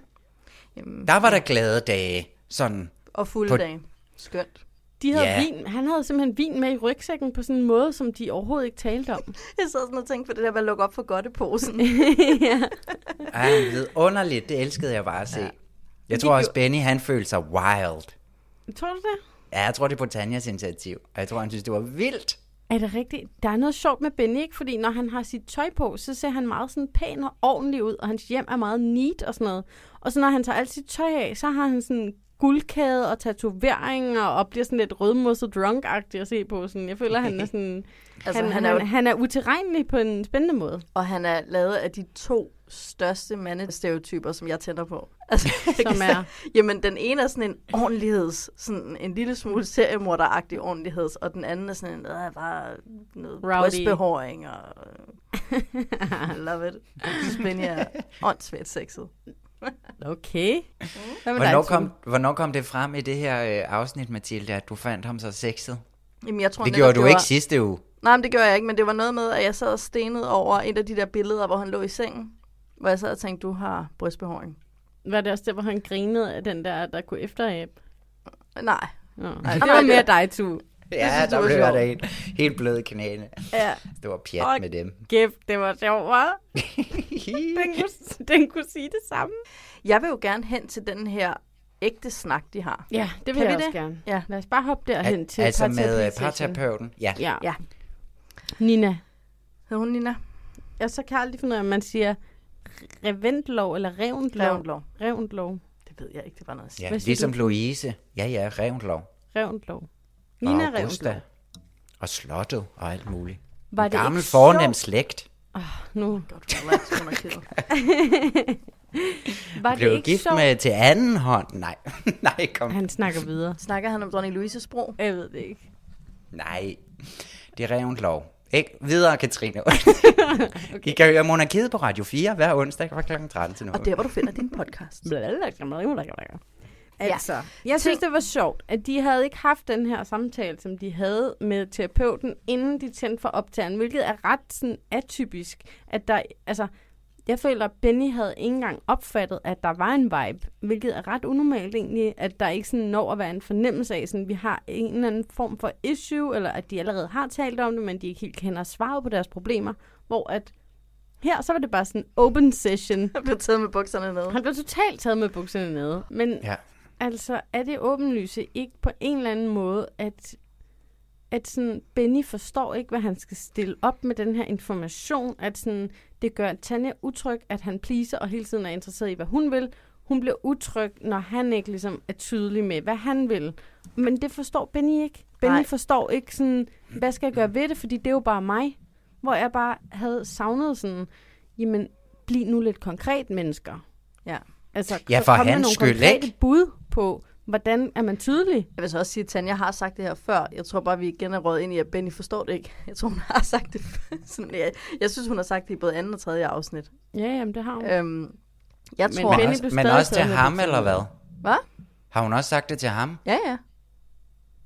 Jamen, Der var der glade dage. Sådan. og fulde På- dage. Skønt. De havde Ja. vin. Han havde simpelthen vin med i rygsækken på sådan en måde, som de overhovedet ikke talte om. Jeg sad sådan og tænkte på det der med at lukke op for godteposen. ja. Ej, vidunderligt. Det elskede jeg bare at se. Jeg tror også, Benny han følte sig wild. Tror du det? Ja, jeg tror, det er på Tanjas initiativ. Og jeg tror, han synes, det var vildt. Er det rigtigt? Der er noget sjovt med Benny, ikke? Fordi når han har sit tøj på, så ser han meget sådan pæn og ordentlig ud, og hans hjem er meget neat og sådan noget. Og så når han tager alt sit tøj af, så har han sådan guldkæde og tatoveringer og bliver sådan lidt rødmosset drunk-agtig at se på. Sådan. Jeg føler, han er sådan... Altså, han, han er jo- han, han er utilregnelig på en spændende måde. og han er lavet af de to største mandestereotyper, som jeg tænder på. Altså, Som er? Jamen, den ene er sådan en ordentligheds, sådan en lille smule seriemorderagtig ordentligheds, og den anden er sådan en, øh, bare noget brystbehåring, og love it. Benny er åndssvagt sexet. Okay. Hvad med Hvornår dig, kom, hvornår kom det frem i det her øh, afsnit, Mathilde, at du fandt ham så sexet? Jamen, jeg tror Det gjorde du var- ikke sidste uge. Nej, men det gjorde jeg ikke, men det var noget med, at jeg sad og stenede over et af de der billeder, hvor han lå i sengen. Hvor jeg sad og tænkte, du har brystbehåring. Var det også der, hvor han grinede af den der, der kunne efterabe? Nej. Nå. Nej, det var mere dig, Tu. Ja, synes, det der blev da helt, helt blød knæene. Ja. Det var pjat Åh, med dem. Gæft, det var sjovt, hva'? den, kunne, den kunne sige det samme. Jeg vil jo gerne hen til den her ægte snak, de har. Ja, det vil Kan jeg vi også det? gerne. Ja. Lad os bare hoppe derhen Al- til altså med øh, parterapeuten. Ja. Ja. Ja. Nina. Hedder hun Nina? Jeg så kan jeg aldrig finde ud af, om man siger reventlov eller revntlov. Revntlov. Revntlov. Det ved jeg ikke, det var noget ja Hvad ligesom du? Louise. Ja, ja, Revnlov. Revntlov. Og Nina Augusta. Revntlov. Og slottet og alt muligt. Var en det gammel ikke fornem sjovt? slægt. Nu. Var Var det Blev ikke gift sjovt? med til anden hånd. Nej, nej, kom. Han snakker videre. Snakker han om dronning Louises sprog? Jeg ved det ikke. Nej, det er Revnlov. Ikke? Videre, Katrine. okay. I kan høre Monarkiet på Radio 4 hver onsdag fra kl. 13 til nu. Og der, hvor du finder din podcast. Altså, jeg synes, det var sjovt, at de havde ikke haft den her samtale, som de havde med terapeuten, inden de tændte for optageren, hvilket er ret sådan atypisk, at der, altså, jeg føler, at Benny havde ikke engang opfattet, at der var en vibe, hvilket er ret unormalt egentlig, at der ikke sådan når at være en fornemmelse af, sådan, vi har en eller anden form for issue, eller at de allerede har talt om det, men de ikke helt kender svaret på deres problemer, hvor at her, så var det bare sådan en open session. Han blev taget med bukserne nede. Han blev totalt taget med bukserne nede. Men Ja. Altså, er det åbenlyse ikke på en eller anden måde, at, at sådan, Benny forstår ikke, hvad han skal stille op med den her information, at sådan, det gør Tanja utryg, at han pleaser og hele tiden er interesseret i, hvad hun vil. hun bliver utryg, når han ikke ligesom er tydelig med, hvad han vil. Men det forstår Benny ikke. Benny Nej. forstår ikke sådan, hvad skal jeg gøre ved det, fordi det er jo bare mig. Hvor jeg bare havde savnet sådan, jamen, bliv nu lidt konkret, mennesker. Ja. Altså, Ja, for hans nogle skyld, konkrete ikke? bud på, hvordan er man tydelig. Jeg vil så også sige, at Tanja har sagt det her før. Jeg tror bare, vi igen er råd ind i, at Benny forstår det ikke. Jeg tror, hun har sagt det. sådan, jeg, jeg synes, hun har sagt det i både anden og tredje afsnit. Ja, jamen, det har hun. Øhm, jeg Men tror... Men Benny også, men også til ham, eller hvad? Hvad? Har hun også sagt det til ham? Ja, ja.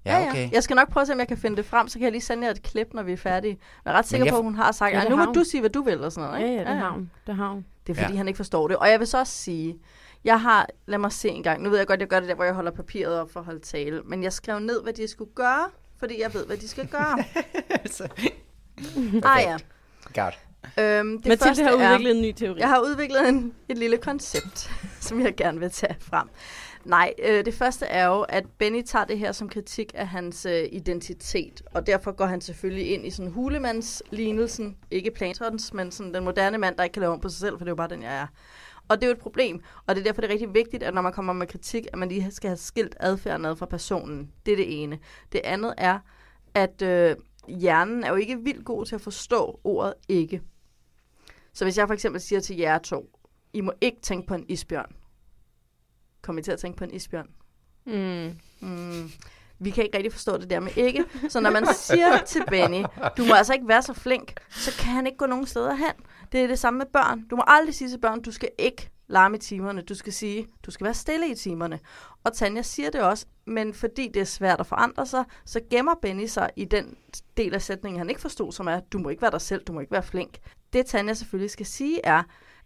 Ja, okay. Jeg skal nok prøve at se, om jeg kan finde det frem, så kan jeg lige sende jer et klip, når vi er færdige. Jeg er ret sikker jeg på, at hun har sagt, Ja, ja, nu må hun. du sige, hvad du vil, og sådan noget. Ja, Ikke? ja, det har hun. Det har hun. Det er fordi, Ja. ja. han ikke forstår det. Og jeg vil så også sige, jeg har, lad mig se en gang, nu ved jeg godt, jeg gør det der, hvor jeg holder papiret op for at holde tale, men jeg skrev ned, hvad de skulle gøre, fordi jeg ved, hvad de skal gøre. ah ja. Godt. Øhm, det Mathilde første har er- udviklet en ny teori. Jeg har udviklet en, et lille koncept, som jeg gerne vil tage frem. Nej, øh, det første er jo, at Benny tager det her som kritik af hans øh, identitet, og derfor går han selvfølgelig ind i sådan hulemandslignelsen, ikke Platons, men sådan den moderne mand, der ikke kan lave om på sig selv, for det er jo bare den, jeg er. Og det er jo et problem, og det er derfor, det er rigtig vigtigt, at når man kommer med kritik, at man lige skal have skilt adfærden ad fra personen. Det er det ene. Det andet er, at øh, hjernen er jo ikke vildt god til at forstå ordet ikke. Så hvis jeg for eksempel siger til jer to, I må ikke tænke på en isbjørn. Kommer I til at tænke på en isbjørn? Mm. Mm. Vi kan ikke rigtig forstå det der med ikke. Så når man siger til Benny, du må altså ikke være så flink, så kan han ikke gå nogen steder hen. Det er det samme med børn. Du må aldrig sige til børn, du skal ikke larme i timerne. Du skal sige, du skal være stille i timerne. Og Tanja siger det også, men fordi det er svært at forandre sig, så gemmer Benny sig i den del af sætningen, han ikke forstod, som er, du må ikke være dig selv, du må ikke være flink. Det Tanja selvfølgelig skal sige er,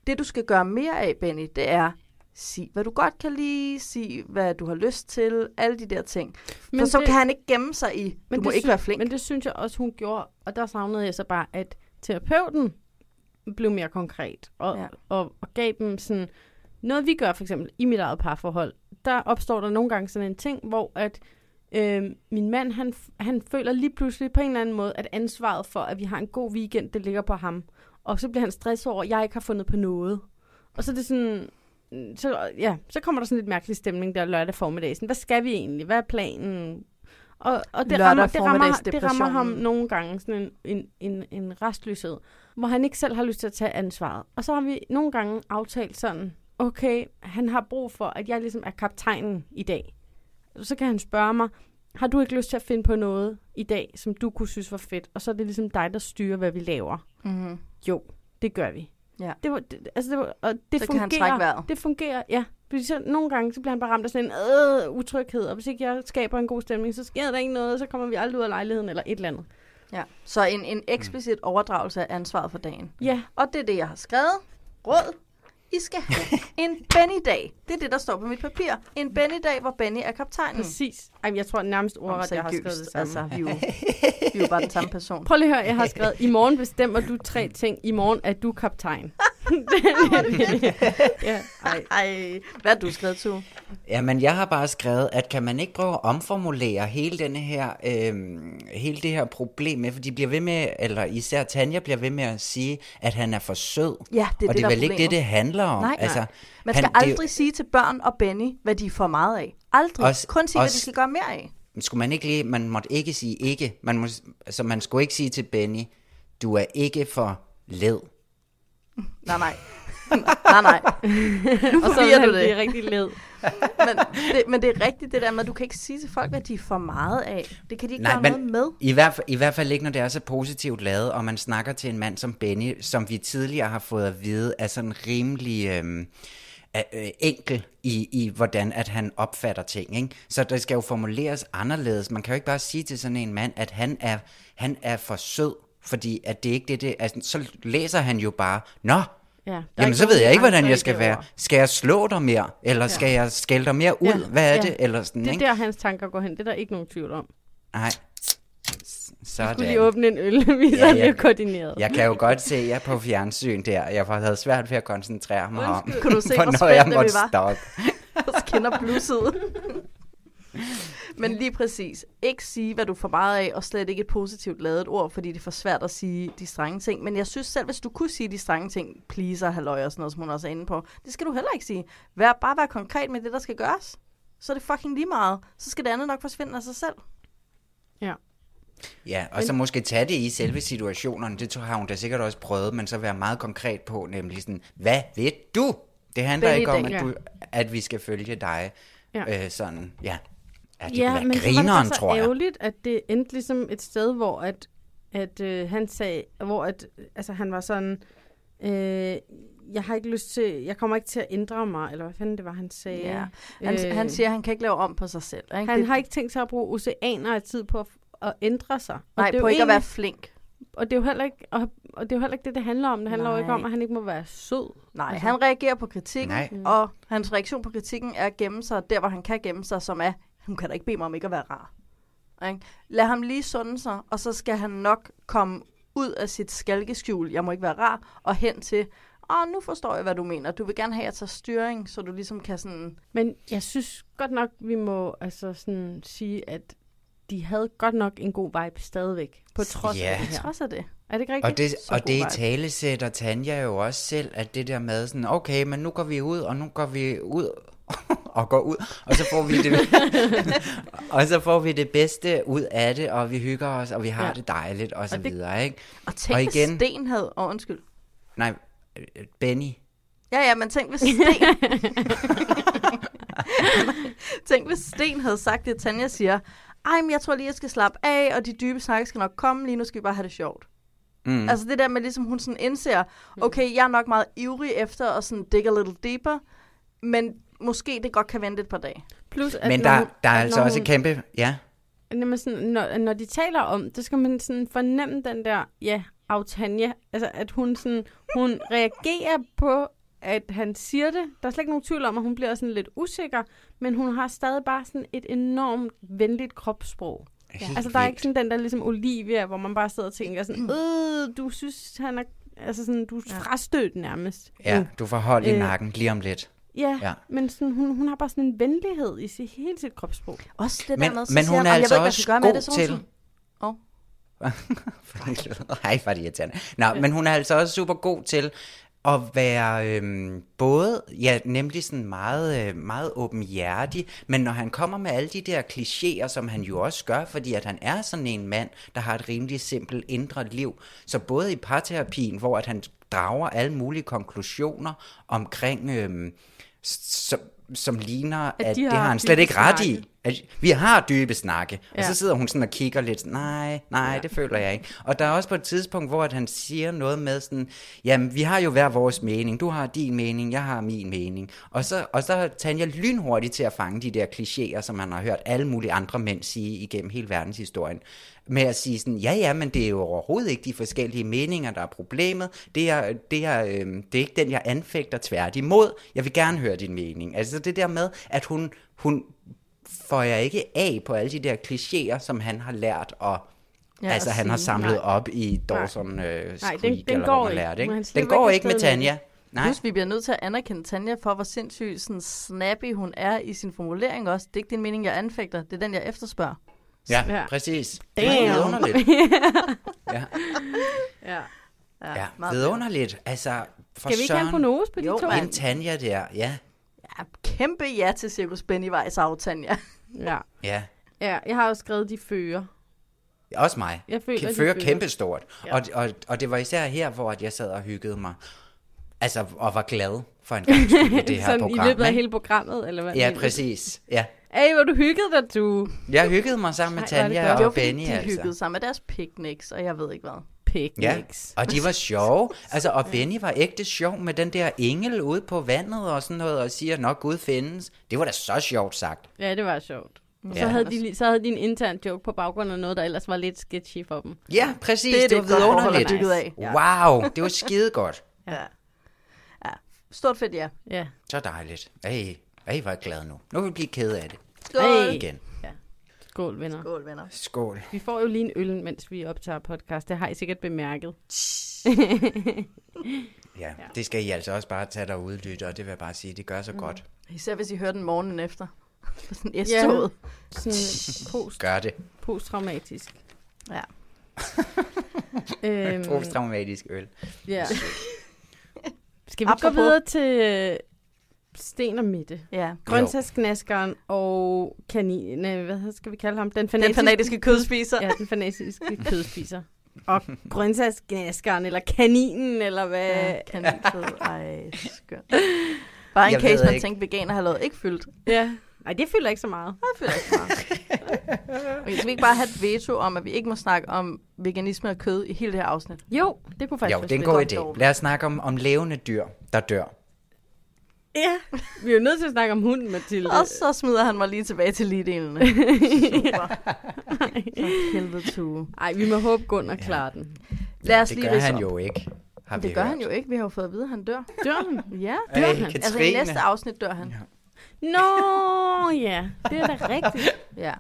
det du skal gøre mere af, Benny, det er, sig hvad du godt kan lide, sig hvad du har lyst til, alle de der ting. Men For så det- kan han ikke gemme sig i, du må det ikke sy- være flink. Men det synes jeg også, hun gjorde. Og der savnede jeg så bare, at terapeuten blev mere konkret. Og, Ja. og, og gav dem sådan... Noget vi gør for eksempel i mit eget parforhold, der opstår der nogle gange sådan en ting, hvor at øh, min mand, han, han føler lige pludselig på en eller anden måde, at ansvaret for, at vi har en god weekend, det ligger på ham. Og så bliver han stresset over, at jeg ikke har fundet på noget. Og så er det sådan, så, ja, så kommer der sådan lidt mærkelig stemning der lørdag formiddag. Sådan, hvad skal vi egentlig? Hvad er planen? Og, og det, Lørdag rammer, det, rammer, det rammer ham nogle gange sådan en, en, en, en restløshed, hvor han ikke selv har lyst til at tage ansvaret. Og så har vi nogle gange aftalt sådan, okay, han har brug for, at jeg ligesom er kaptajnen i dag. Så kan han spørge mig, har du ikke lyst til at finde på noget i dag, som du kunne synes var fedt? Og så er det ligesom dig, der styrer, hvad vi laver. Mm-hmm. Jo, det gør vi. Ja. Det var, det, altså det var, og det Så kan fungerer. han trække vejret. Det fungerer, ja. Fordi så, nogle gange, så bliver han bare ramt af sådan en øh, utryghed, og hvis ikke jeg skaber en god stemning, så sker der ikke noget, så kommer vi aldrig ud af lejligheden eller et eller andet. Ja. Så en, en eksplicit overdragelse af ansvaret for dagen. Ja. Og det er det, jeg har skrevet. Råd. I skal have en Benny-dag. Det er det, der står på mit papir. En Benny-dag, hvor Benny er kaptajnen. Præcis. Ej, jeg tror nærmest ordret, jeg har skrevet det samme. Altså, vi er, jo, vi er jo bare den samme person. Prøv lige at høre, jeg har skrevet, i morgen bestemmer du tre ting. I morgen er du kaptajn. ja, ej. ej. Hvad har du skrevet, Tue? Jamen, jeg har bare skrevet, at kan man ikke prøve at omformulere hele, denne her, øhm, hele det her problem med, for de bliver ved med, eller især Tanja bliver ved med at sige, at han er for sød. Ja, det er og det, det er vel er ikke det, problemet. det handler om. Nej, altså, nej. Man skal han, det er aldrig sige til børn og Benny, hvad de får meget af. Aldrig. Også- Kun sige, hvad de også- skal gøre mere af. skulle man ikke lige, man måtte ikke sige ikke. Man, må, altså, man skulle ikke sige til Benny, du er ikke for led. Nej, nej. nej, nej. Nu Og så vil du det. blive rigtig led. men, det, men det er rigtigt det der med, at du kan ikke sige til folk, hvad de får meget af. Det kan de ikke Nej, gøre men noget med. I hvert, fald, I hvert fald ikke, når det er så positivt lavet, og man snakker til en mand som Benny, som vi tidligere har fået at vide, er sådan rimelig er, øh, enkel i, i, hvordan at han opfatter ting. Ikke? Så det skal jo formuleres anderledes. Man kan jo ikke bare sige til sådan en mand, at han er, han er for sød, fordi at det ikke det, det altså, så læser han jo bare, nå, Ja, Jamen, så ved jeg ikke, hvordan jeg skal være. Skal jeg slå dig mere? Eller Ja. skal jeg skælde dig mere ud? Ja, Hvad er ja. det? Eller sådan, det er ikke? der, hans tanker går hen. Det er der ikke nogen tvivl om. Nej. Sådan. skulle lige åbne en øl, vi ja, ja. koordineret. Jeg kan jo godt se jer på fjernsyn der. Jeg havde svært ved at koncentrere mig om, Kunne du se, hvor hvornår jeg måtte vi var? stoppe. Vores kinder blussede. Men lige præcis. Ikke sige, hvad du får meget af, og slet ikke et positivt lavet ord, fordi det er for svært at sige de strenge ting. Men jeg synes selv, hvis du kunne sige de strenge ting, pleaser, halløj og sådan noget, som hun også er inde på, det skal du heller ikke sige. Vær, bare være konkret med det, der skal gøres. Så er det fucking lige meget. Så skal det andet nok forsvinde af sig selv. Ja. Ja, og så måske tage det i selve situationerne. Det tror- har hun da sikkert også prøvet, men så være meget konkret på, nemlig sådan, hvad ved du? Det handler ikke om, at, du, at vi skal følge dig. Ja. Øh, sådan, ja. Ja, det ja, men så var det grineren, så tror jeg. ærgerligt, at det endte ligesom et sted, hvor at, at øh, han sagde, hvor at, altså han var sådan, øh, jeg har ikke lyst til, jeg kommer ikke til at ændre mig, eller hvad fanden det var, han sagde. Ja. Han, han siger, at han kan ikke lave om på sig selv. Ikke? Han Det- har ikke tænkt sig at bruge oceaner af tid på at, at ændre sig. Og Nej, det er på jo ikke at være egentlig- flink. Og det er jo heller ikke, og, og det er jo heller ikke det, det handler om. Det handler jo ikke om, Nej. at han ikke må være sød. Nej, Altså. han reagerer på kritikken, Nej. mm. og hans reaktion på kritikken er at gemme sig der, hvor han kan gemme sig, som er, hun kan da ikke bede mig om ikke at være rar. Ikke? Lad ham lige sunde sig, og så skal han nok komme ud af sit skalkeskjul, jeg må ikke være rar, og hen til, åh, nu forstår jeg, hvad du mener. Du vil gerne have, at jeg tager styring, så du ligesom kan sådan... Men jeg synes godt nok, vi må altså sådan sige, at de havde godt nok en god vibe stadigvæk. På trods Ja. af det her. trods af det. Er det ikke rigtigt? Og det, Så og det i vibe. tale sætter Tanja jo også selv, at det der med sådan, okay, men nu går vi ud, og nu går vi ud og går ud, og så får vi det, og så får vi det bedste ud af det, og vi hygger os, og vi har Ja. det dejligt, og så Og det- videre, ikke? Og tænk, og hvis Sten havde... Åh, undskyld. Nej, Benny. Ja, ja, men tænk, hvis Sten... tænk, hvis Sten havde sagt det, Tanja siger, ej, men jeg tror lige, jeg skal slappe af, og de dybe snakke skal nok komme, lige nu skal vi bare have det sjovt. Mm. Altså det der med, ligesom hun sådan indser, okay, jeg er nok meget ivrig efter at sådan dig a little deeper, men måske det godt kan vente et par dage. Plus, at Men når der, hun- der er at altså også hun- et kæmpe, ja, Jamen sådan, når, når de taler om, det skal man sådan fornemme den der, ja, Aftanja, altså at hun sådan, hun reagerer på, at han siger det. Der er slet ikke nogen tvivl om, at hun bliver sådan lidt usikker, men hun har stadig bare sådan et enormt venligt kropssprog. Helt altså der er ikke sådan den der ligesom Olivia, hvor man bare sidder og tænker sådan, øh, du synes, han er, altså sådan, du er frastødt nærmest. ja, Mm. du får hold i Øh, nakken lige om lidt. Ja, Ja. ja. men sådan, hun, hun har bare sådan en venlighed i sit, hele sit kropssprog. Også det Men- der med, så men hun er "Ej, jeg altså ved ikke, hvad jeg også gøre med god det, så er til- Åh, Hej, var det irriterende. Nå, men hun er altså også super god til at være øhm, både, ja, nemlig sådan meget, øh, meget åbenhjertig, men når han kommer med alle de der klichéer, som han jo også gør, fordi at han er sådan en mand, der har et rimelig simpelt indre liv, så både i parterapien, hvor at han drager alle mulige konklusioner omkring, øhm, som, som ligner, at, at de det har har han slet ikke ret i. At vi har dybe snakke. Ja. Og så sidder hun sådan og kigger lidt, nej, nej, ja. det føler jeg ikke. Og der er også på et tidspunkt, hvor at han siger noget med sådan, jamen, vi har jo hver vores mening. Du har din mening, jeg har min mening. Og så, og så er Tanja lynhurtigt til at fange de der klichéer, som man har hørt alle mulige andre mænd sige igennem hele verdenshistorien. Med at sige sådan, ja, ja, men det er jo overhovedet ikke de forskellige meninger, der er problemet. Det er, det er, øh, det er ikke den, jeg anfægter tværtimod. Jeg vil gerne høre din mening. Altså det der med, at hun, hun får jeg ikke af på alle de der klichéer, som han har lært, og Ja, ja, altså han har samlet nej. op i Dawson øh, Nej, Creek, den- den eller går hvor man ikke. han ikke? Den går ikke ikke med Tanja. Nej. Plus, vi bliver nødt til at anerkende Tanja for, hvor sindssygt sådan snappy hun er i sin formulering også. Det er ikke din mening, jeg anfægter. Det er den, jeg efterspørger. Ja, Ja. præcis. Damn. Det er vidunderligt. Ja, Ja. ja meget vidunderligt. Altså, for Skal vi ikke have en prognose på de Jo, to? En Tanja der, ja. Ja, kæmpe ja til Cirkus Pennywise af Tanja. Ja. Ja, ja, jeg har jo skrevet, de fører. også mig. Jeg føler, Kan de føre fører. kæmpestort. Ja. Og, og, og det var især her, hvor at jeg sad og hyggede mig. Altså, og var glad for en gang med det her Sådan program. i løbet af hele programmet, eller hvad? Ja, præcis. Ja. Ey, hvor du hyggede dig, du. Jeg hyggede mig sammen med Ej, Tanja godt. Det var og fordi, Benny, de altså. hyggede sig med deres picnics, og jeg ved ikke hvad. Ja, Picnics. og de var sjove. Altså, og Benny var ægte sjov med den der engel ude på vandet og sådan noget, og siger, nok Gud findes. Det var da så sjovt sagt. Ja, det var sjovt. Og så, Ja. havde de, så havde de en intern joke på baggrund af noget, der ellers var lidt sketchy for dem. Ja, præcis. Det Det, det var vidunderligt. der er bygget af. Wow, det var skide godt. Ja. ja. Stort fedt, ja. Ja. Så dejligt. Ej, ej, er jeg glad nu. Nu vil vi blive ked af det. Skål. Igen. Skål, venner. Skål, venner. Skål. Vi får jo lige en øl, mens vi optager podcast. Det har I sikkert bemærket. Ja, det skal I altså også bare tage derude, lytter, og det vil jeg bare sige, det gør så Mm. godt. Især hvis I hører den morgenen efter. På sådan S-toget. sådan post, Gør det. posttraumatisk. Ja. øhm, Posttraumatisk øl. ja. Skal vi Apropos- gå videre til øh, Sten og Mette? Ja. Grøntsagsknaskeren og kanin... Nej, hvad skal vi kalde ham? Den fanatiske, fanatiske kødspiser. Ja, den fanatiske kødspiser. Og grøntsagsknaskeren, eller kaninen, eller hvad... Ja, kaninfed. Ej, skønt. Bare en case, man ikke. tænkte, veganerhalvåret ikke fyldt. Ja. Ej, det fylder ikke så meget. Det fylder ikke så meget. okay, skal vi ikke bare have et veto om, at vi ikke må snakke om veganisme og kød i hele det her afsnit? Jo, det kunne faktisk Jo, det er en god idé. Lad os snakke om, om levende dyr, der dør. Ja, vi er jo nødt til at snakke om hunden, Mathilde. Og så smider han mig lige tilbage til ligedelene. Super. For helvede tue. Ej, vi må håbe, Gunnar klarer den. Lad os det lige gør han op. jo ikke, har vi Det gør hørt. han jo ikke. Vi har jo fået at vide, at han dør. Dør han? Ja, Ej, dør han. Altså i Katrine. næste afsnit dør han. Nå, ja. Det er da rigtigt. Ja.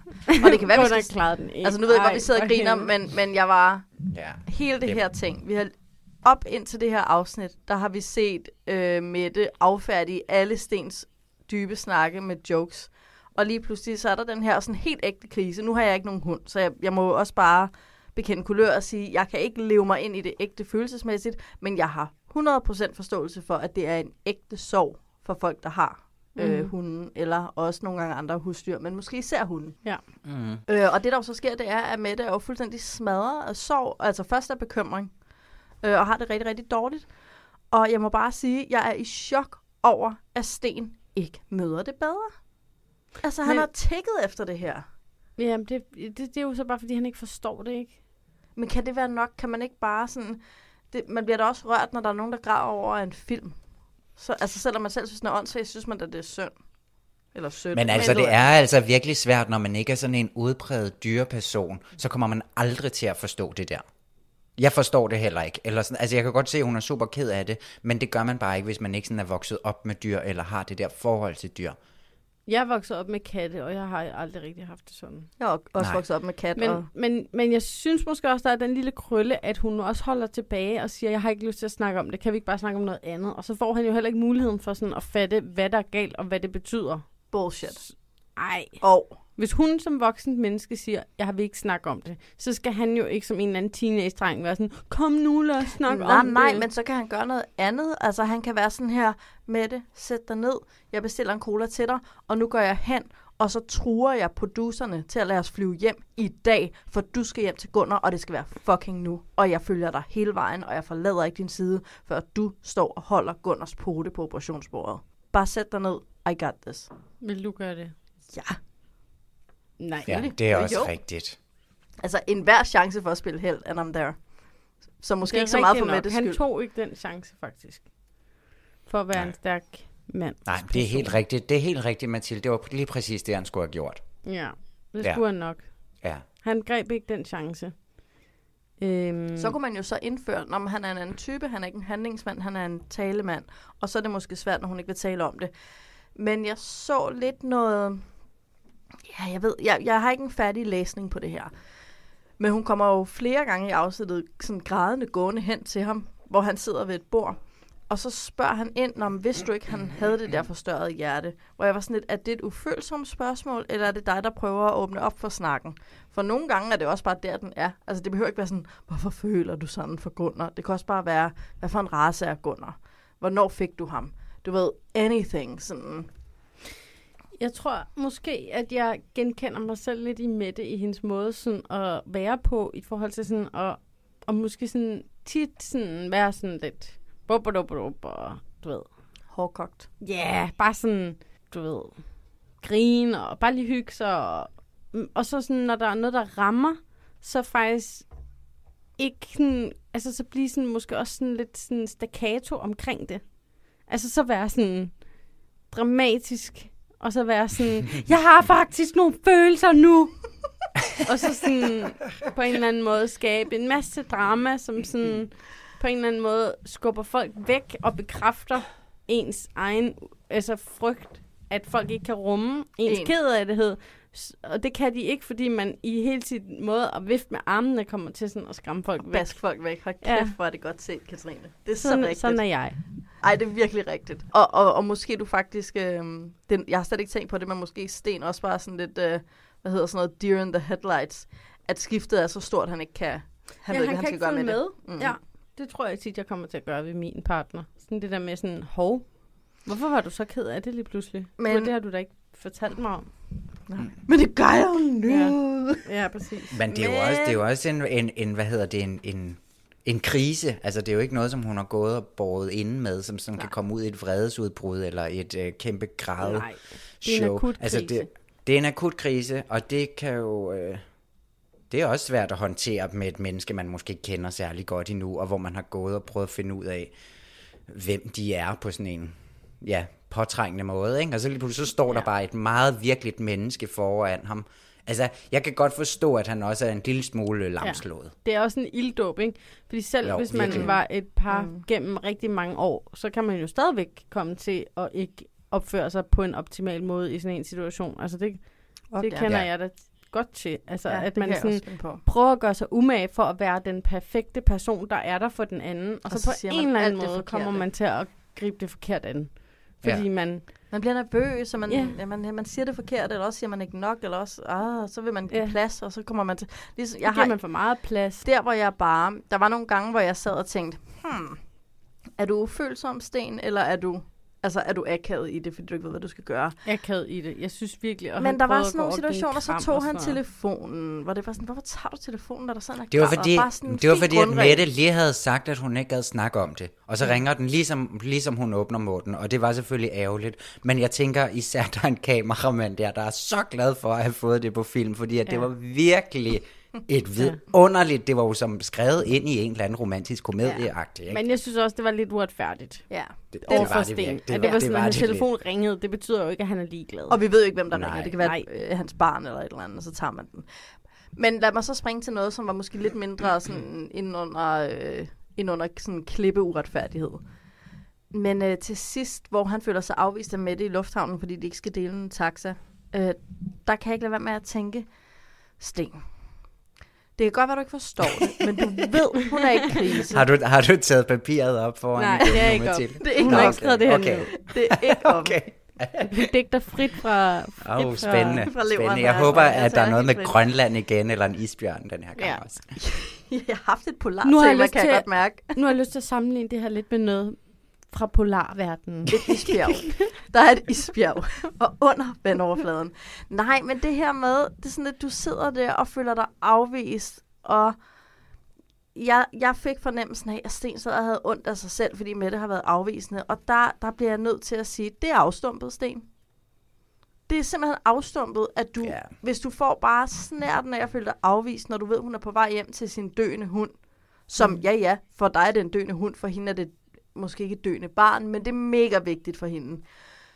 Og det kan være, vi skal... den ikke. Altså nu ved jeg godt, vi sidder og griner, men, men jeg var... Ja. Hele det Det- her ting, vi har op indtil det her afsnit, der har vi set øh, Mette affærdige alle Stens dybe snakke med jokes. Og lige pludselig så er der den her sådan helt ægte krise. Nu har jeg ikke nogen hund, så jeg, jeg må også bare bekende kulør og sige, jeg kan ikke leve mig ind i det ægte følelsesmæssigt, men jeg har 100% forståelse for, at det er en ægte sorg for folk, der har øh, Mhm. hunden, eller også nogle gange andre husdyr, men måske især hunden. Ja. Mm. Øh, og det, der jo så sker, det er, at Mette er jo fuldstændig smadret af sorg, altså først af bekymring, øh, og har det rigtig, rigtig dårligt. Og jeg må bare sige, at jeg er i chok over, at Sten ikke møder det bedre. Altså, han Men- har tækket efter det her. Jamen, det, det, det er jo så bare, fordi han ikke forstår det, ikke? Men kan det være nok? Kan man ikke bare sådan... Det, man bliver da også rørt, når der er nogen, der græder over en film. Så, altså, selvom man selv synes, den er åndssvagt, synes man da, det er synd. Eller sødt. Men altså, det er altså virkelig svært, når man ikke er sådan en udpræget dyreperson, så kommer man aldrig til at forstå det der. Jeg forstår det heller ikke. Eller sådan, altså, jeg kan godt se, at hun er super ked af det, men det gør man bare ikke, hvis man ikke sådan er vokset op med dyr, eller har det der forhold til dyr. Jeg er vokset op med katte, og jeg har aldrig rigtig haft det sådan. Jeg er også Nej. vokset op med kat. Men, og... men, men jeg synes måske også, der er den lille krølle, at hun også holder tilbage og siger, jeg har ikke lyst til at snakke om det. Kan vi ikke bare snakke om noget andet? Og så får han jo heller ikke muligheden for sådan at fatte, hvad der er galt, og hvad det betyder. Bullshit. Ej. Og Hvis hun som voksen menneske siger, jeg vil ikke snakke om det, så skal han jo ikke som en eller anden teenage-dreng være sådan, kom nu, lad os snakke nej, om nej, det. men så kan han gøre noget andet. Altså, han kan være sådan her, Mette, sæt dig ned, jeg bestiller en cola til dig, og nu går jeg hen, og så truer jeg producerne til at lade os flyve hjem i dag, for du skal hjem til Gunnar, og det skal være fucking nu. Og jeg følger dig hele vejen, og jeg forlader ikke din side, før du står og holder Gunnars pote på operationsbordet. Bare sæt dig ned. I got this. Vil du gøre det? Ja. Nej. Ja, det er også Jo. rigtigt. Altså, enhver chance for at spille held, and I'm there. Så måske ikke så meget for. Mettes Han skyld. tog ikke den chance, faktisk. For at være en stærk mand. Nej, det er helt rigtigt. Det er helt rigtigt, Mathilde. Det var lige præcis det, han skulle have gjort. Ja, det Ja. skulle han nok. Ja. Han greb ikke den chance. Øhm, Så kunne man jo så indføre, når han er en anden type, han er ikke en handlingsmand, han er en talemand, og så er det måske svært, når hun ikke vil tale om det. Men jeg så lidt noget, ja, jeg ved, jeg, jeg har ikke en færdig læsning på det her. Men hun kommer jo flere gange i afsnittet sådan grædende gående hen til ham, hvor han sidder ved et bord. Og så spørger han ind, om hvis du ikke han havde det der forstørrede hjerte. Hvor jeg var sådan lidt, er det et ufølsomt spørgsmål, eller er det dig, der prøver at åbne op for snakken? For nogle gange er det også bare der, den er. Altså det behøver ikke være sådan, hvorfor føler du sådan for Gunnar? Det kan også bare være, hvad for en race er Gunnar? Hvornår fik du ham? Du ved, anything. Sådan. Jeg tror måske, at jeg genkender mig selv lidt i Mette i hendes måde sådan at være på i forhold til sådan at, og måske sådan tit sådan være sådan lidt bup, bup, bup, og du ved. Hårdkogt. Ja, yeah, bare sådan, du ved, grine og bare lige hygge sig. Og, og så sådan, når der er noget, der rammer, så faktisk ikke sådan, altså så blive sådan måske også sådan lidt sådan staccato omkring det. Altså så være sådan dramatisk, og så være sådan, jeg har faktisk nogle følelser nu. og så sådan på en eller anden måde skabe en masse drama, som sådan på en eller anden måde skubber folk væk og bekræfter ens egen altså frygt at folk ikke kan rumme ens En. kedelighed. Og det kan de ikke, fordi man i hele sin måde at vifte med armene kommer til sådan at skræmme folk væk. Bask folk væk. Hold kæft, Ja. hvor er det godt set, Katrine. Det er Sådan- så rigtigt. sådan er jeg. Ej, det er virkelig rigtigt. Og, og, og måske du faktisk... Øh, den, jeg har slet ikke tænkt på det, men måske Sten også bare sådan lidt... Øh, hvad hedder sådan noget? Deer in the headlights. At skiftet er så stort, han ikke kan... Han ja, ved ikke, han kan skal ikke gøre med, med. det. Mm. Ja, det tror jeg tit, jeg kommer til at gøre ved min partner. Sådan det der med sådan, hov, hvorfor var du så ked af det lige pludselig? Men- det har du da ikke fortalt mig om. Nej. Men det gør jeg jo nu. Ja, ja præcis. Men det er jo også, det er jo også en, en, en, hvad hedder det, en, en, en krise. Altså, det er jo ikke noget, som hun har gået og båret inde med, som sådan kan komme ud i et vredesudbrud eller et øh, kæmpe grad Nej, det er en show. akut altså, krise. det, det er en akut krise, og det kan jo... Øh, det er også svært at håndtere med et menneske, man måske ikke kender særlig godt endnu, og hvor man har gået og prøvet at finde ud af, hvem de er på sådan en ja, påtrængende måde. Ikke? Og så lige pludselig så står ja. der bare et meget virkeligt menneske foran ham. Altså, jeg kan godt forstå, at han også er en lille smule lamslået. Ja. Det er også en ilddåb, ikke? Fordi selv Jo, hvis man virkelig. var et par mm. gennem rigtig mange år, så kan man jo stadigvæk komme til at ikke opføre sig på en optimal måde i sådan en situation. Altså det, Og det kender Ja. jeg da godt til. Altså Ja, at man sådan prøver at gøre sig umage for at være den perfekte person, der er der for den anden. Og, Og så, så på en eller anden måde kommer man til at gribe det forkert an. Fordi Ja. man... Man bliver nervøs, og man, yeah. ja, man, man siger det forkert, eller også siger man ikke nok, eller også, ah, så vil man give Ja. plads, og så kommer man til... Ligesom, Jeg giver man for meget plads. Der, hvor jeg bare... Der var nogle gange, hvor jeg sad og tænkte, hmm, er du ufølsom, Sten, eller er du... Altså, er du akavet i det, fordi du ikke ved, hvad du skal gøre? Akavet i det. Jeg synes virkelig... Og Men han der var sådan nogle en situationer, så tog og han telefonen, hvor det var sådan, hvorfor tager du telefonen, når der sådan er Det var fordi, Og bare sådan en det var fordi at. Mette lige havde sagt, at hun ikke gad snakke om det. Og så Mm. ringer den, ligesom, ligesom hun åbner måten. Og det var selvfølgelig ærgerligt. Men jeg tænker især, der er en kameramand der, der er så glad for at have fået det på film. Fordi at det Ja. var virkelig et vidunderligt. Det var jo som skrevet ind i en eller anden romantisk komedieagtig. Ikke? Men jeg synes også, det var lidt uretfærdigt. Ja. Det- Over det var det virkelig. Det At var- det var det sådan, var at hans det lidt. telefon ringede. Det betyder jo ikke, at han er ligeglad. Og vi ved jo ikke, hvem der Nej. ringer. Det kan være Nej. øh, hans barn eller et eller andet, og så tager man den. Men lad mig så springe til noget, som var måske lidt mindre sådan ind under, øh, ind under sådan klippeuretfærdighed. Men øh, til sidst, hvor han føler sig afvist af Mette i lufthavnen, fordi de ikke skal dele en taxa, øh, der kan jeg ikke lade være med at tænke, Sten, det kan godt være, du ikke forstår det, men du ved, hun er ikke krise. Har du, har du taget papiret op foran Nej, det er ikke op. Mathilde? Det er ikke Nå, op. okay, skrevet det her okay. Det er ikke op. Okay. Du digter frit fra... Frit Åh, oh, spændende. fra leveren, spændende. Jeg håber, Altså, at der er jeg noget med helt Grønland igen, eller en isbjørn den her gang Ja. også. jeg har haft et polar Nu har jeg lyst kan til, jeg godt mærke. nu har jeg lyst til at sammenligne det her lidt med noget fra polarverdenen. Et isbjerg. Der er et isbjerg, og under vandoverfladen. Nej, men det her med, det er sådan, at du sidder der og føler dig afvist, og jeg, jeg fik fornemmelsen af, at Sten sad og havde ondt af sig selv, fordi Mette har været afvisende, og der, der bliver jeg nødt til at sige, det er afstumpet, Sten. Det er simpelthen afstumpet, at du, Ja. hvis du får bare snærten af at føle dig afvist, når du ved, hun er på vej hjem til sin døende hund, som, Mm. ja ja, for dig er det en døende hund, for hende er det måske ikke et døende barn, men det er mega vigtigt for hende.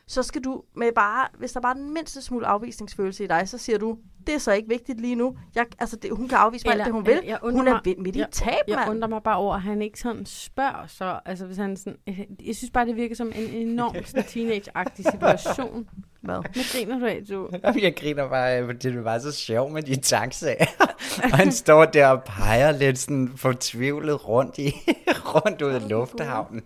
Så skal du med bare, hvis der bare er den mindste smule afvisningsfølelse i dig, så siger du, det er så ikke vigtigt lige nu. Jeg, altså, det, hun kan afvise mig alt det, hun vil. jeg Hun er mig- midt i jeg, tab, Jeg mand. undrer mig bare over, at han ikke sådan spørger så. Altså, hvis han sådan, jeg synes bare, det virker som en enorm teenage-agtig situation. Hvad? Hvad griner du af, du? Jeg griner bare, fordi det var så sjovt med de taxaer. og han står der og peger lidt sådan fortvivlet rundt, i, rundt ud i lufthavnen.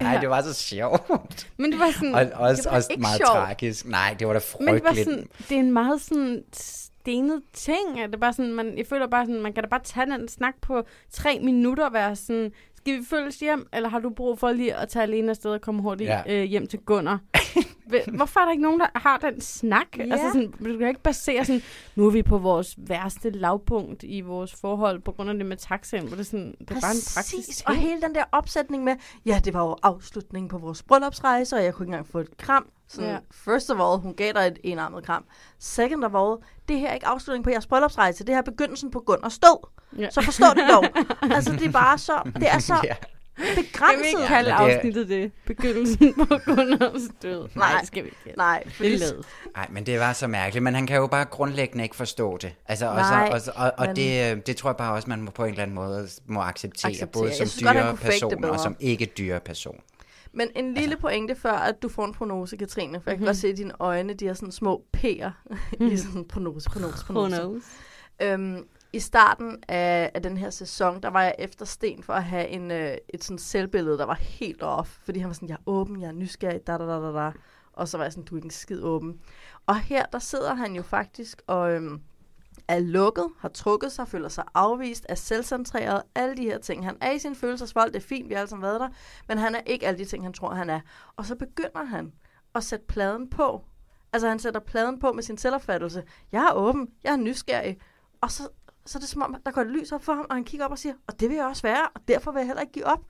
Nej, Ja. det var så sjovt. Men det var sådan... Og også, det var også ikke meget sjovt. tragisk. Nej, det var da Men det var frygteligt. sådan, det er en meget sådan stenet ting. At det er bare sådan, man, jeg føler bare sådan, man kan da bare tage den snak på tre minutter og være sådan, skal vi følges hjem, eller har du brug for lige at tage alene afsted og komme hurtigt Ja. øh, hjem til Gunnar? Hvorfor er der ikke nogen, der har den snak? Ja. Altså sådan, du kan ikke basere sådan, nu er vi på vores værste lavpunkt i vores forhold, på grund af det med taxaen, hvor det, sådan, det er bare en ting. og hele den der opsætning med, ja, det var jo afslutningen på vores bryllupsrejse, og jeg kunne ikke engang få et kram. Sådan, Ja. First of all, hun gav dig et enarmet kram. Second of all, det her er ikke afslutningen på jeres bryllupsrejse, det her er begyndelsen på Gunners død. Ja. Så forstå det dog. altså, det er bare så, det er så Ja. Kan vi begrænset. ikke kalde men det- afsnittet det? Begyndelsen på Gunnars død. Nej, det skal vi ikke. Nej, Det fordi er. Nej, men det var så mærkeligt, men han kan jo bare grundlæggende ikke forstå det. Altså, og, Nej, så, og, og, og men- det, øh, det tror jeg bare også, man må på en eller anden måde må acceptere, Acceptere. både som dyre person og som ikke dyre person. Men en lille pointe før, at du får en prognose, Katrine. For jeg kan Mhm. godt se, at dine øjne, de har sådan små P'er i sådan prognose, prognose, prognose. Prognose. Øhm, I starten af, af den her sæson, der var jeg efter Sten for at have en, øh, et sådan selvbillede, der var helt off. Fordi han var sådan, jeg er åben, jeg er nysgerrig, da, da, da, da, da. Og så var jeg sådan, du er ikke en skid åben. Og her, der sidder han jo faktisk og øhm, er lukket, har trukket sig, føler sig afvist, er selvcentreret, alle de her ting. Han er i sin følelsesvold, det er fint, vi har alle sammen været der, men han er ikke alle de ting, han tror, han er. Og så begynder han at sætte pladen på. Altså han sætter pladen på med sin selvopfattelse. Jeg er åben, jeg er nysgerrig. Og så, så er det som om, der går et lys op for ham, og han kigger op og siger, og det vil jeg også være, og derfor vil jeg heller ikke give op.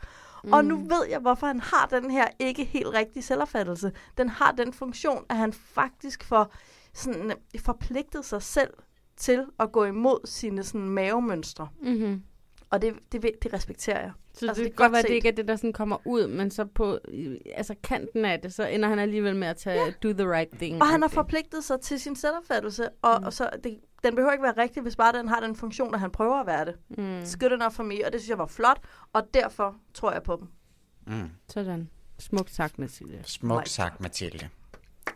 Mm. Og nu ved jeg, hvorfor han har den her ikke helt rigtige selvopfattelse. Den har den funktion, at han faktisk får sådan, forpligtet sig selv til at gå imod sine sådan, mavemønstre. Mm-hmm. Og det, det, det, det respekterer jeg. Så altså, det, det kan godt være, at det ikke er det, der sådan kommer ud, men så på altså kanten af det, så ender han alligevel med at tage ja. do the right thing. Og han har forpligtet sig til sin selvopfattelse, og, mm. og så det, den behøver ikke være rigtig, hvis bare den har den funktion, at han prøver at være det. Mm. It's good enough for me, og det synes jeg var flot, og derfor tror jeg på dem. Mm. Sådan. Smukt sagt, Mathilde. Smukt sagt, Mathilde.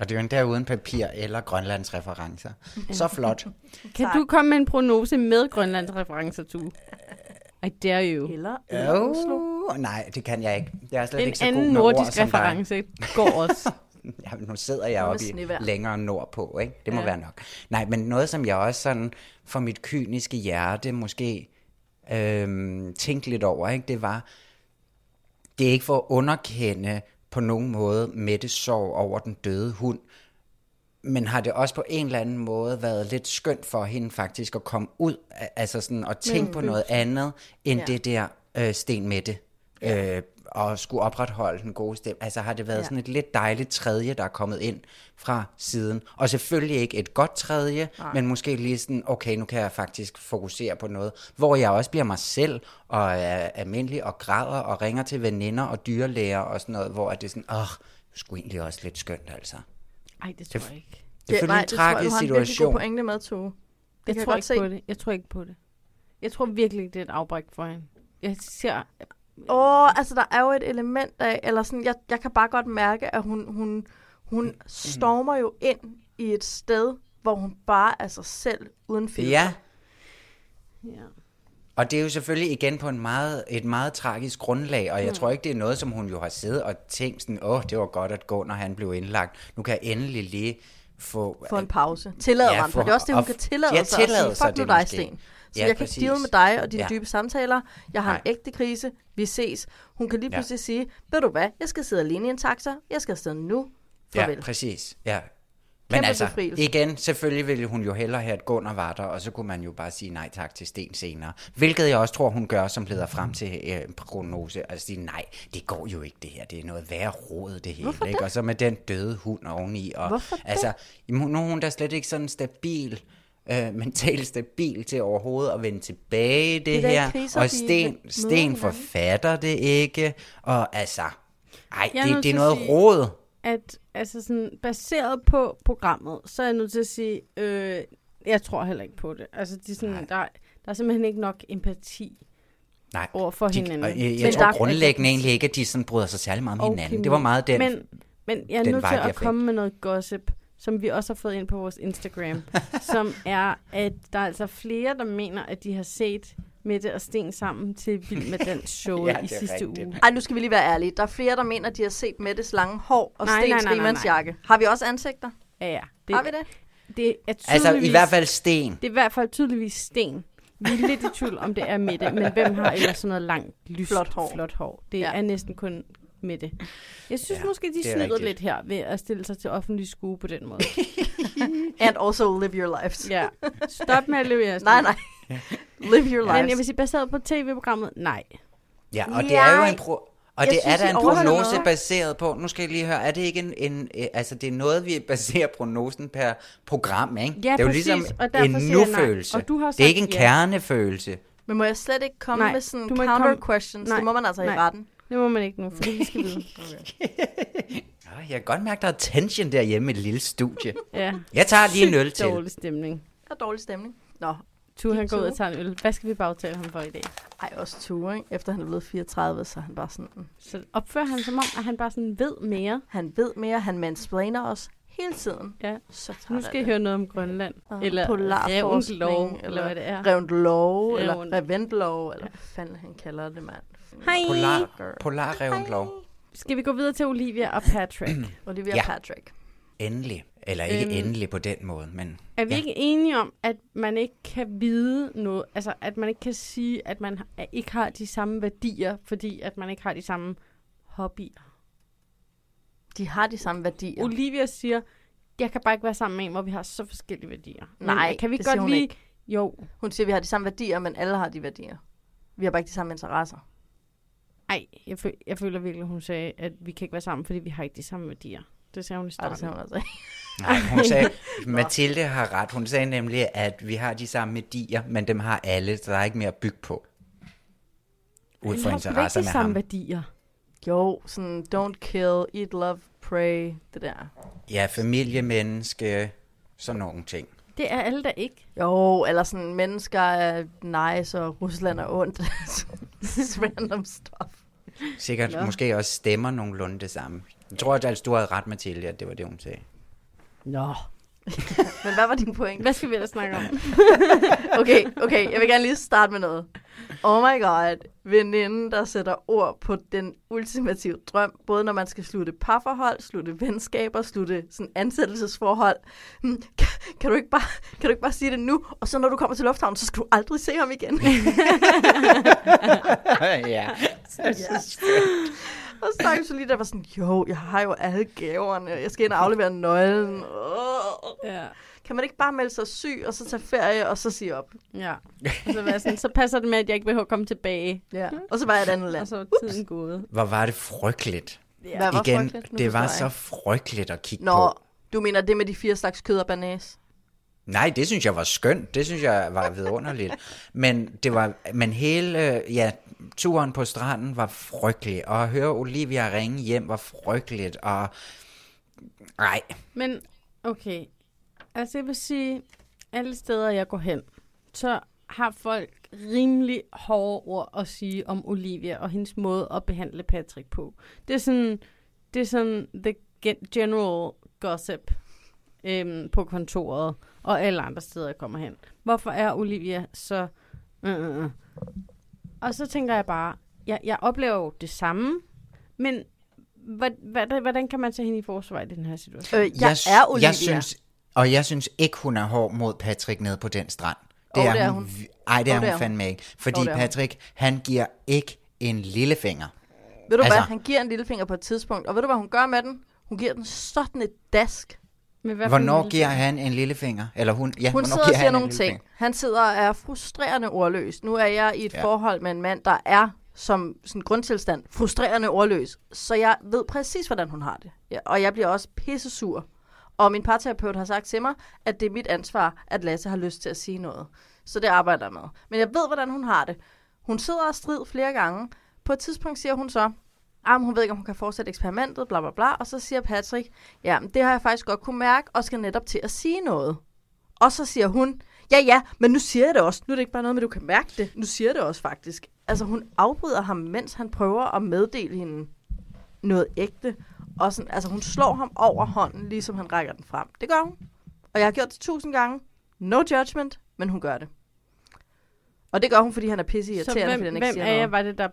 Og det er jo endda uden papir eller Grønlands referencer. Så flot. Kan du komme med en prognose med Grønlands referencer, du? I dare you. Eller, Oh, nej, det kan jeg ikke. Jeg er slet En ikke så anden god med nordisk ord reference går også. ja, men nu sidder jeg oppe i længere nordpå, ikke? Det må ja. være nok. Nej, men noget, som jeg også sådan for mit kyniske hjerte måske øhm, tænkte lidt over, ikke? Det var, det er ikke for at underkende på nogen måde Mette sorg over den døde hund, men har det også på en eller anden måde været lidt skønt for hende faktisk at komme ud, altså sådan at tænke Mm. på noget andet, end ja. det der øh, Sten Mette, øh, og skulle opretholde den gode stemme. Altså har det været Ja. sådan et lidt dejligt tredje, der er kommet ind fra siden. Og selvfølgelig ikke et godt tredje, Nej. men måske lige sådan, okay, nu kan jeg faktisk fokusere på noget, hvor jeg også bliver mig selv, og er almindelig, og græder, og ringer til veninder og dyrlæger og sådan noget, hvor at det er sådan, åh, det er sgu egentlig også lidt skønt, altså. Ej, det tror jeg ikke. Det er selvfølgelig en det tror jeg, tragisk du har en virkelig god situation. pointe med, Tue. Det Jeg tror godt ikke se. på det. Jeg tror ikke på det. Jeg tror virkelig, det er et afbræk for hende. Jeg ser... Åh, oh, altså der er jo et element af, eller sådan, jeg, jeg kan bare godt mærke, at hun, hun, hun stormer jo ind i et sted, hvor hun bare er sig selv, uden filter. Ja, Ja. Og det er jo selvfølgelig igen på en meget, et meget tragisk grundlag, og jeg Mm. mm. tror ikke, det er noget, som hun jo har siddet og tænkt sådan, åh, det var godt at gå, når han blev indlagt. Nu kan jeg endelig lige få... Få en pause. Tillade Ja, mig, for for- det er også det, hun og- kan tillade ja, sig at tillade sig nu det dig, måske. Sten. Så Ja, jeg kan præcis. deal med dig og dine Ja. dybe samtaler. Jeg har en Nej. ægte krise. Vi ses. Hun kan lige Ja. pludselig sige, ved du hvad, jeg skal sidde alene i en taxa. Jeg skal afsted nu. Farvel. Ja, præcis. Ja. Men Kæmpe altså, befrielse. igen, selvfølgelig ville hun jo hellere have, at Gunnar var der, og så kunne man jo bare sige nej tak til Sten senere. Hvilket jeg også tror, hun gør, som leder frem til øh, en prognose. Altså sige, nej, det går jo ikke det her. Det er noget værre råd, det hele. Hvorfor ikke? det? Og så med den døde hund oveni. Og, Hvorfor det? altså, jamen, nu er hun da slet ikke sådan stabil, øh, mentalt stabil til overhovedet at vende tilbage i det, Det er her. kriser, Og Sten, Sten forfatter det ikke. Og altså, ej, Jeg er det, det er noget sige- råd. At altså sådan, baseret på programmet, så er jeg nødt til at sige, øh, jeg tror heller ikke på det. Altså, de sådan, der, der er simpelthen ikke nok empati Nej, over for de, hinanden. og jeg, jeg Men tror der- grundlæggende egentlig ikke, at de sådan bryder sig særlig meget om hinanden. Det var meget den, men, men jeg er nødt til at komme med noget gossip, som vi også har fået ind på vores Instagram, som er, at der er altså flere, der mener, at de har set Mette og Sten sammen til Vild med Dans show Ja, i sidste rigtigt. uge. Ej, nu skal vi lige være ærlige. Der er flere, der mener, at de har set Mettes lange hår og Nej, Stens nej, nej, nej. rimandsjakke. Har vi også ansigter? Ja, ja. Det, har vi det? Det er Altså, i hvert fald Sten. Det er i hvert fald tydeligvis Sten. Vi er lidt i tvivl om det er Mette, men hvem har ellers sådan noget langt, lyst, Flot hår. flot hår? Det Ja. er næsten kun Mette. Jeg synes Ja, måske, de det er snyder rigtigt. lidt her ved at stille sig til offentlig skue på den måde. And also live your lives. ja. Stop med at leve jeres Nej, nej. Live your lives. Men jeg vil sige, baseret på tv-programmet, nej. Ja, og det er jo en pro... Og Jeg det synes, er da I en prognose noget. baseret på, nu skal jeg lige høre, er det ikke en, en øh, altså det er noget, vi baserer prognosen per program, ikke? Ja, det er jo præcis, ligesom og derfor en nu-følelse. Og du har Det er ikke en ja. kernefølelse. Men må jeg slet ikke komme Nej, med sådan du må ikke counter komme- questions? Nej, Det må man altså i nej. retten. Det må man ikke nu, fordi vi skal vide. Ja, jeg kan godt mærke, der er tension derhjemme i et lille studie. Ja. Jeg tager lige en øl til. dårlig stemning. Der er dårlig stemning. Nå, Tue, han går ud og tager en øl. Hvad skal vi bagtale ham for i dag? Ej, også Tue, ikke? Efter han er blevet 34, så er han bare sådan... Så opfører han som om, at han bare sådan ved mere. Han ved mere, han mansplainer os hele tiden. Ja. Så Nu skal I høre noget om Grønland. Og eller polarforskning, Revendlov, eller hvad det er. Revendlov, eller Revend- Revendlov, eller hvad fanden han kalder det, mand. Hej. Polar, polarrevendlov. Skal vi gå videre til Olivia og Patrick? Olivia Ja. Patrick. Endelig. Eller ikke Øhm. endelig på den måde, men... Er vi ja. ikke enige om, at man ikke kan vide noget, altså at man ikke kan sige, at man ikke har de samme værdier, fordi at man ikke har de samme hobbyer? De har de samme værdier. Olivia siger, jeg kan bare ikke være sammen med en, hvor vi har så forskellige værdier. Men Nej, kan vi det godt siger hun lige... ikke. Jo. Hun siger, at vi har de samme værdier, men alle har de værdier. Vi har bare ikke de samme interesser. Ej, jeg, føl- jeg føler virkelig, hun sagde, at vi kan ikke være sammen, fordi vi har ikke de samme værdier. Det sagde hun i Ej, starten. det sagde hun altså ikke. Nej, hun sagde, Mathilde har ret. Hun sagde nemlig, at vi har de samme værdier, men dem har alle, så der er ikke mere at bygge på. Ud Vi fra interesser ikke med de samme ham. værdier. Jo, sådan don't kill, eat, love, pray, det der. Ja, familiemenneske, sådan nogle ting. Det er alle der ikke. Jo, eller sådan, mennesker er nice, og Rusland er ondt. Random stuff. Sikkert Nå. måske også stemmer nogenlunde det samme. Jeg tror, at altså, du havde ret, Mathilde, at det var det, hun sagde. Nå. Men hvad var din point? Hvad skal vi ellers snakke om? okay, okay, jeg vil gerne lige starte med noget. Oh my god, veninden, der sætter ord på den ultimative drøm, både når man skal slutte parforhold, slutte venskaber, slutte sådan ansættelsesforhold. Hmm, Kan, kan, du ikke bare, kan du ikke bare sige det nu, og så når du kommer til lufthavnen, så skal du aldrig se ham igen. ja. og stakkels lige der var sådan, jo, jeg har jo alle gaverne, jeg skal ind og aflevere nøglen. Oh. Ja. Kan man ikke bare melde sig syg, og så tage ferie, og så sige op? Ja. Og så, være sådan, så passer det med, at jeg ikke behøver at komme tilbage. Ja. Og så var jeg et andet land. Og så er tiden gået. Hvor var det frygteligt. Ja. Hvad var Igen, frygteligt? Nu det var forstår så jeg frygteligt at kigge Nå, på. du mener det med de fire slags kød og banæs? Nej, det synes jeg var skønt. Det synes jeg var vidunderligt. Men, det var, men hele øh, ja, turen på stranden var frygtelig. Og at høre Olivia ringe hjem var frygteligt. Og nej, Men, okay. Altså, jeg vil sige, alle steder, jeg går hen, så har folk rimelig hårde ord at sige om Olivia og hendes måde at behandle Patrick på. Det er sådan, det er sådan the general gossip øhm, på kontoret og alle andre steder, jeg kommer hen. Hvorfor er Olivia så... Øh, øh, øh. Og så tænker jeg bare, jeg, jeg oplever jo det samme, men hvad, hvad, hvordan kan man tage hende i forsvar i den her situation? Øh, jeg, jeg er Olivia. Jeg synes, og jeg synes ikke, hun er hård mod Patrick nede på den strand. Åh, det er hun. vi- Ej, det er Åh, det hun er fandme ikke. Fordi det er hun. Patrick, han giver ikke en lillefinger. Ved du Altså- hvad, han giver en lillefinger på et tidspunkt, og ved du hvad hun gør med den? Hun giver den sådan et dask. Men hvad Hvornår giver han en lillefinger? Eller hun, ja, hun sidder og siger nogle ting. Han sidder og er frustrerende ordløs. Nu er jeg i et ja. forhold med en mand, der er som sådan grundtilstand frustrerende ordløs. Så jeg ved præcis, hvordan hun har det. Ja, og jeg bliver også pissesur. Og min parterapeut har sagt til mig, at det er mit ansvar, at Lasse har lyst til at sige noget. Så det arbejder jeg med. Men jeg ved, hvordan hun har det. Hun sidder og strid flere gange. På et tidspunkt siger hun så, at hun ved ikke, om hun kan fortsætte eksperimentet, bla bla bla. Og så siger Patrick, ja, det har jeg faktisk godt kunne mærke, og skal netop til at sige noget. Og så siger hun, ja ja, men nu siger jeg det også. Nu er det ikke bare noget med, du kan mærke det. Nu siger jeg det også faktisk. Altså hun afbryder ham, mens han prøver at meddele hende noget ægte. Og sådan, altså hun slår ham over hånden, ligesom han rækker den frem. Det gør hun. Og jeg har gjort det tusind gange. No judgment, men hun gør det. Og det gør hun, fordi han er pisse irriterende, hvem, fordi han ikke hvem siger af jer noget. var det, der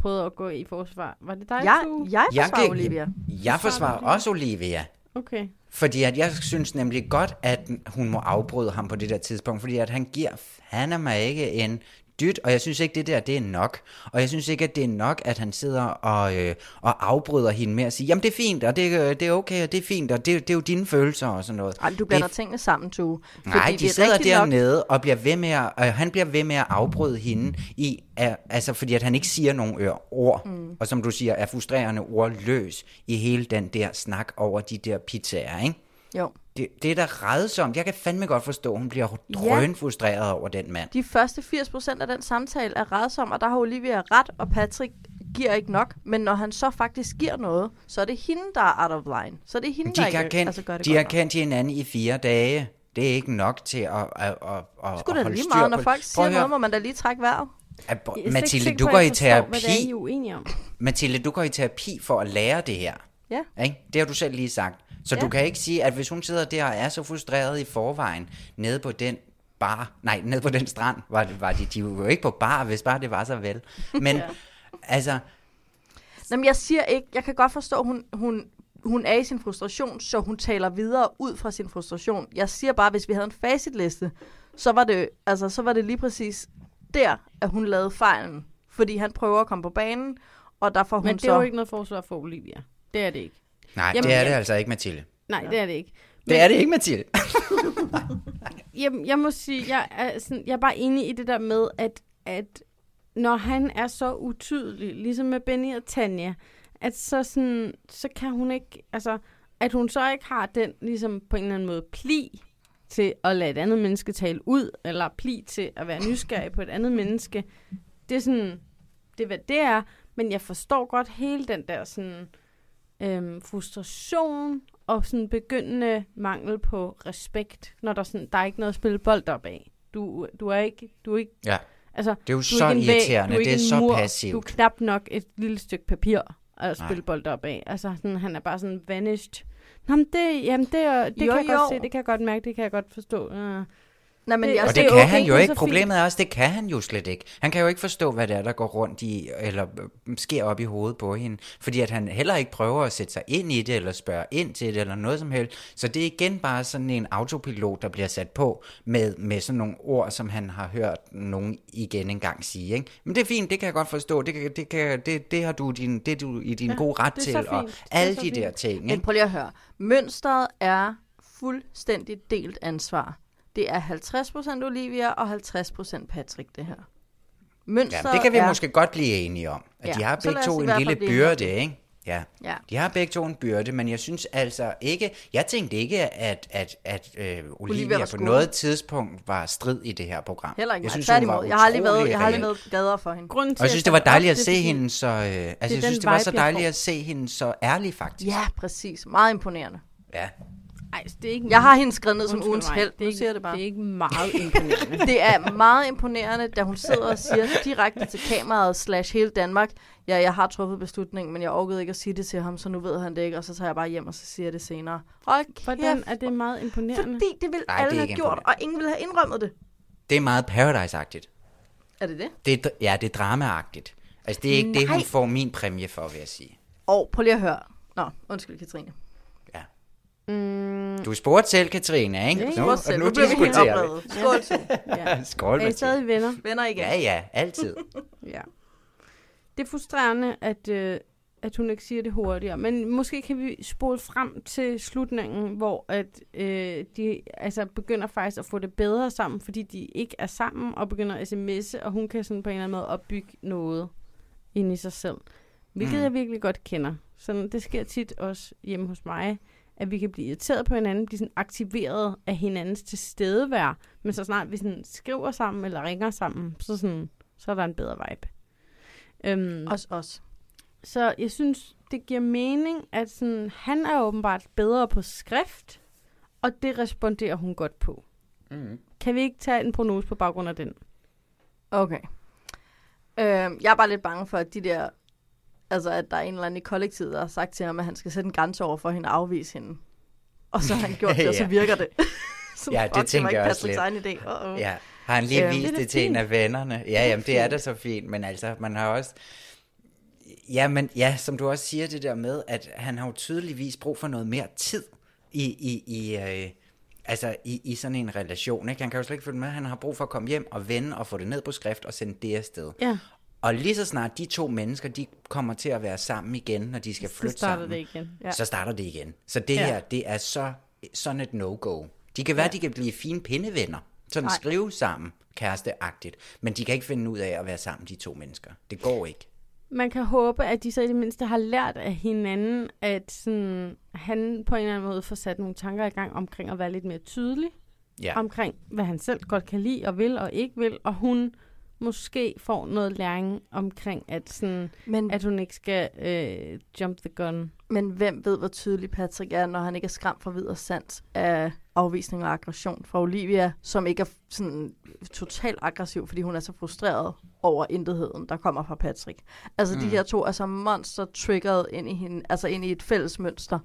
prøvede at gå i forsvar? Var det dig, Jeg, Tue? jeg Jeg forsvarer gik- Olivia. Jeg forsvarer også Olivia. Okay. Fordi at jeg synes nemlig godt, at hun må afbryde ham på det der tidspunkt, fordi at han giver fandme ikke en dyt, og jeg synes ikke, det der det er nok. Og jeg synes ikke, at det er nok, at han sidder og, øh, og afbryder hende med at sige, jamen det er fint, og det, øh, det er okay, og det er fint, og det, det er jo dine følelser og sådan noget. Ej, du blander det, tingene sammen, Tue. Nej, de er sidder rigtigt nok- dernede og bliver ved med at, øh, han bliver ved med at afbryde hende i, at, altså fordi at han ikke siger nogen ør, ord, mm. og som du siger, er frustrerende ordløs i hele den der snak over de der pizzaer, ikke? Jo. Det, det er da redsomt. Jeg kan fandme godt forstå, at hun bliver Ja. drøn frustreret over den mand. De første 80% af den samtale er redsom, og der har Olivia ret, og Patrick giver ikke nok. Men når han så faktisk giver noget, så er det hende, der er out of line. Så er det hende, De der ikke kendt, altså, gør det de godt har nok. kendt hinanden i fire dage. Det er ikke nok til at, at, at, at, Skulle at da holde lige meget, når på- folk siger noget, må man da lige trække vejret. Ikke Mathilde, du går at i forstår, hvad det er, I terapi. er uenige om. Mathilde, du går i terapi for at lære det her. Ja. Ikke? Det har du selv lige sagt. Så Ja. du kan ikke sige, at hvis hun sidder der og er så frustreret i forvejen, nede på den bar, nej, nede på den strand, var, det, var de, de var jo ikke på bar, hvis bare det var så vel. Men Ja. altså, Jamen, jeg siger ikke, jeg kan godt forstå, at hun, hun, hun er i sin frustration, så hun taler videre ud fra sin frustration. Jeg siger bare, at hvis vi havde en facitliste, så var det, altså, så var det lige præcis der, at hun lavede fejlen. Fordi han prøver at komme på banen, og der får hun Men det så... er jo ikke noget forsvar for Olivia. Det er det ikke. Nej, Jamen, det er det altså ikke, Mathilde. Nej, det er det ikke. Det er det ikke, Mathilde. Jamen, jeg må sige, jeg er, sådan, jeg er bare enig i det der med, at, at når han er så utydelig, ligesom med Benny og Tanja, at så, sådan, så kan hun ikke, altså, at hun så ikke har den, ligesom på en eller anden måde, pli til at lade et andet menneske tale ud, eller pli til at være nysgerrig på et andet menneske, det er sådan, det er hvad det er, men jeg forstår godt hele den der sådan, øhm, frustration og sådan begyndende mangel på respekt, når der, sådan, der er ikke noget at spille bold op af. Du, du er ikke, du er ikke, Ja. altså, Det er jo du er så ikke en væg, irriterende, du er det er så mur, passivt. Du er knap nok et lille stykke papir at Nej. spille bold op af. Altså, sådan, han er bare sådan vanished. Nå, men det, jamen det, er, det Jo, kan jeg jo. godt se, det kan jeg godt mærke, det kan jeg godt forstå. Uh, Nej, men Det- Og det det kan okay, han jo er ikke. Problemet er også, det kan han jo slet ikke. Han kan jo ikke forstå, hvad det er, der går rundt i, eller øh, sker op i hovedet på hende. Fordi at han heller ikke prøver at sætte sig ind i det, eller spørge ind til det, eller noget som helst. Så det er igen bare sådan en autopilot, der bliver sat på med, med sådan nogle ord, som han har hørt nogen igen engang sige. Ikke? Men det er fint, det kan jeg godt forstå. Det, kan, det, kan, det, det har du, din, det du i din Ja, gode ret til, og alle de fint. der ting. Men Ikke? prøv lige at høre. Mønstret er fuldstændig delt ansvar. Det er 50% Olivia og 50% Patrick, det her. Mønstret Ja, det kan vi er... måske godt blive enige om. At Ja, de har begge to en lille byrde, enige ikke? Ja. Ja. De har begge to en byrde, men jeg synes altså ikke... Jeg tænkte ikke, at, at, at øh, Olivia, Olivia på noget tidspunkt var strid i det her program. Heller ikke jeg synes, hun var Jeg har aldrig været, jeg har aldrig været gladere for hende. Grunden Og jeg synes, det var dejligt at se hende så... Øh, altså, jeg synes, det var så dejligt at se hende så ærlig, faktisk. Ja, præcis. Meget imponerende. Ja. Ej, det er ikke Jeg har hende skrevet ned som ugens held. Det er Nu ikke- siger det bare. det er ikke meget imponerende. det er meget imponerende, da hun sidder og siger direkte til kameraet slash hele Danmark, ja, jeg har truffet beslutningen, men jeg orkede ikke at sige det til ham, så nu ved han det ikke, og så tager jeg bare hjem, og så siger jeg det senere. Hold Hvordan kæft, er det meget imponerende? Fordi det ville Nej, det alle have gjort, og ingen ville have indrømmet det. Det er meget Paradise-agtigt. Er det det? Det er, ja, det er dramaagtigt. Altså, det er ikke det, hun Nej. får min præmie for, vil jeg sige. Og prøv lige at høre. Nå, undskyld Katrine. Mm, Du spurgte selv, Katrine, ikke? Ja, nu, selv. nu Nu bliver vi helt diskuterer vi. Skål, ja. Skål, Er I stadig venner? Venner igen. Ja, ja, altid. Ja. Det er frustrerende, at, øh, at hun ikke siger det hurtigere. Men måske kan vi spole frem til slutningen, hvor at, øh, de altså, begynder faktisk at få det bedre sammen, fordi de ikke er sammen og begynder at sms'e, og hun kan sådan på en eller anden måde opbygge noget ind i sig selv. Hvilket mm. jeg virkelig godt kender. Sådan, det sker tit også hjemme hos mig, at vi kan blive irriteret på hinanden, blive sådan aktiveret af hinandens tilstedevær, men så snart vi sådan skriver sammen eller ringer sammen, så, sådan, så er der en bedre vibe. Øhm, Også os. Så jeg synes, det giver mening, at sådan, han er åbenbart bedre på skrift, og det responderer hun godt på. Mm. Kan vi ikke tage en prognose på baggrund af den? Okay. Øhm, jeg er bare lidt bange for, at de der... Altså, at der er en eller anden i kollektivet, der har sagt til ham, at han skal sætte en grænse over for hende og afvise hende. Og så har han gjort det, og så Ja. virker det. så, Ja, det fuck, tænker jeg også lidt. egen idé. Uh-oh. Ja, har han lige Øhm, vist det det, til en af vennerne? Ja, jamen det er da så fint, men altså, man har også... Ja, men ja, som du også siger det der med, at han har jo tydeligvis brug for noget mere tid i, i, i, øh, altså i, i sådan en relation. Ikke? Han kan jo slet ikke følge med. Han har brug for at komme hjem og vende og få det ned på skrift og sende det afsted. Ja. Og lige så snart de to mennesker, de kommer til at være sammen igen, når de skal Så flytte starter sammen, det igen. Ja. så starter det igen. Så det Ja. her, det er så sådan et no-go. De kan være, Ja. de kan blive fine pindevenner, sådan Nej. skrive sammen, kæresteagtigt, men de kan ikke finde ud af at være sammen, de to mennesker. Det går ikke. Man kan håbe, at de så i det mindste har lært af hinanden, at sådan, han på en eller anden måde får sat nogle tanker i gang omkring at være lidt mere tydelig. Ja. Omkring, hvad han selv godt kan lide og vil og ikke vil. Og hun måske får noget læring omkring, at, sådan, Men- at hun ikke skal øh, jump the gun. Men hvem ved, hvor tydelig Patrick er, når han ikke er skræmt fra videre sans af afvisning og aggression fra Olivia, som ikke er sådan totalt aggressiv, fordi hun er så frustreret over intetheden, der kommer fra Patrick. Altså mm. de her to er så monster triggeret ind i, hende, altså ind i et fælles mønster,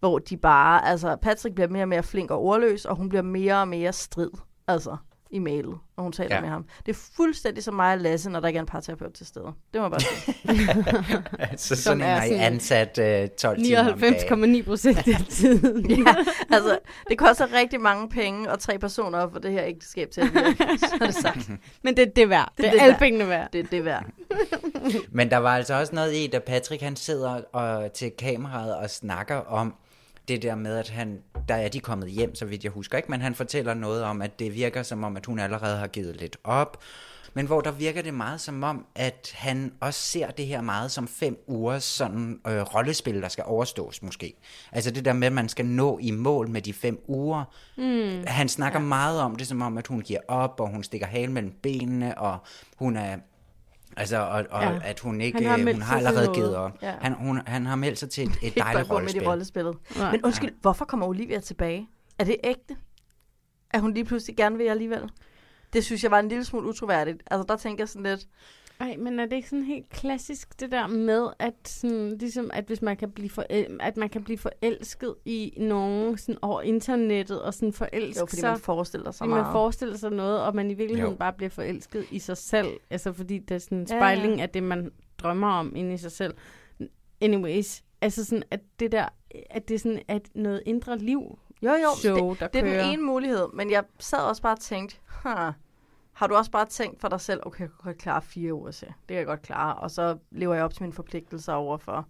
hvor de bare, altså Patrick bliver mere og mere flink og ordløs, og hun bliver mere og mere strid, altså i mailet, når hun taler Ja. med ham. Det er fuldstændig som mig og Lasse, når der ikke er en parterapeut til stede. Det må jeg bare sige. Så sådan en I ansat øh, 12 timer om dagen. 99,9 procent af tiden. ja, altså, det koster rigtig mange penge og tre personer at få det her ægteskab til at virke. Så er det sagt. Men det er det værd. Det er alle pengene værd. Det er det værd. Men der var altså også noget i, da Patrick han sidder og, til kameraet og snakker om det der med, at han, der er de kommet hjem, så vidt jeg husker ikke, men han fortæller noget om, at det virker som om, at hun allerede har givet lidt op, men hvor der virker det meget som om, at han også ser det her meget som fem ugers sådan øh, rollespil, der skal overstås måske. Altså det der med, at man skal nå i mål med de fem uger. Mm. Han snakker ja. meget om det, som om, at hun giver op, og hun stikker halen mellem benene, og hun er... Altså, og, og Ja. at hun ikke, Han har hun meldt har allerede givet op. Ja. Han, hun, han har meldt sig til et, et dejligt med rollespil. rollespillet. Nej. Men undskyld, hvorfor kommer Olivia tilbage? Er det ægte? At hun lige pludselig gerne vil alligevel? Det synes jeg var en lille smule utroværdigt. Altså, der tænker jeg sådan lidt... Ej, men er det ikke sådan helt klassisk, det der med, at, sådan, ligesom, at hvis man kan blive forel- at man kan blive forelsket i nogen sådan over internettet, og sådan forelske Jo, fordi sig, man forestiller sig fordi man meget. forestiller sig noget, og man i virkeligheden Jo. bare bliver forelsket i sig selv, altså fordi det er sådan en Ja, ja. spejling af det, man drømmer om inde i sig selv. Anyways, altså sådan, at det der, at det er sådan, at noget indre liv Jo, jo, show, det, der det er kører. den ene mulighed, men jeg sad også bare og tænkte, huh, har du også bare tænkt for dig selv, okay, jeg kan godt klare fire uger til. Det kan jeg godt klare, og så lever jeg op til mine forpligtelser over for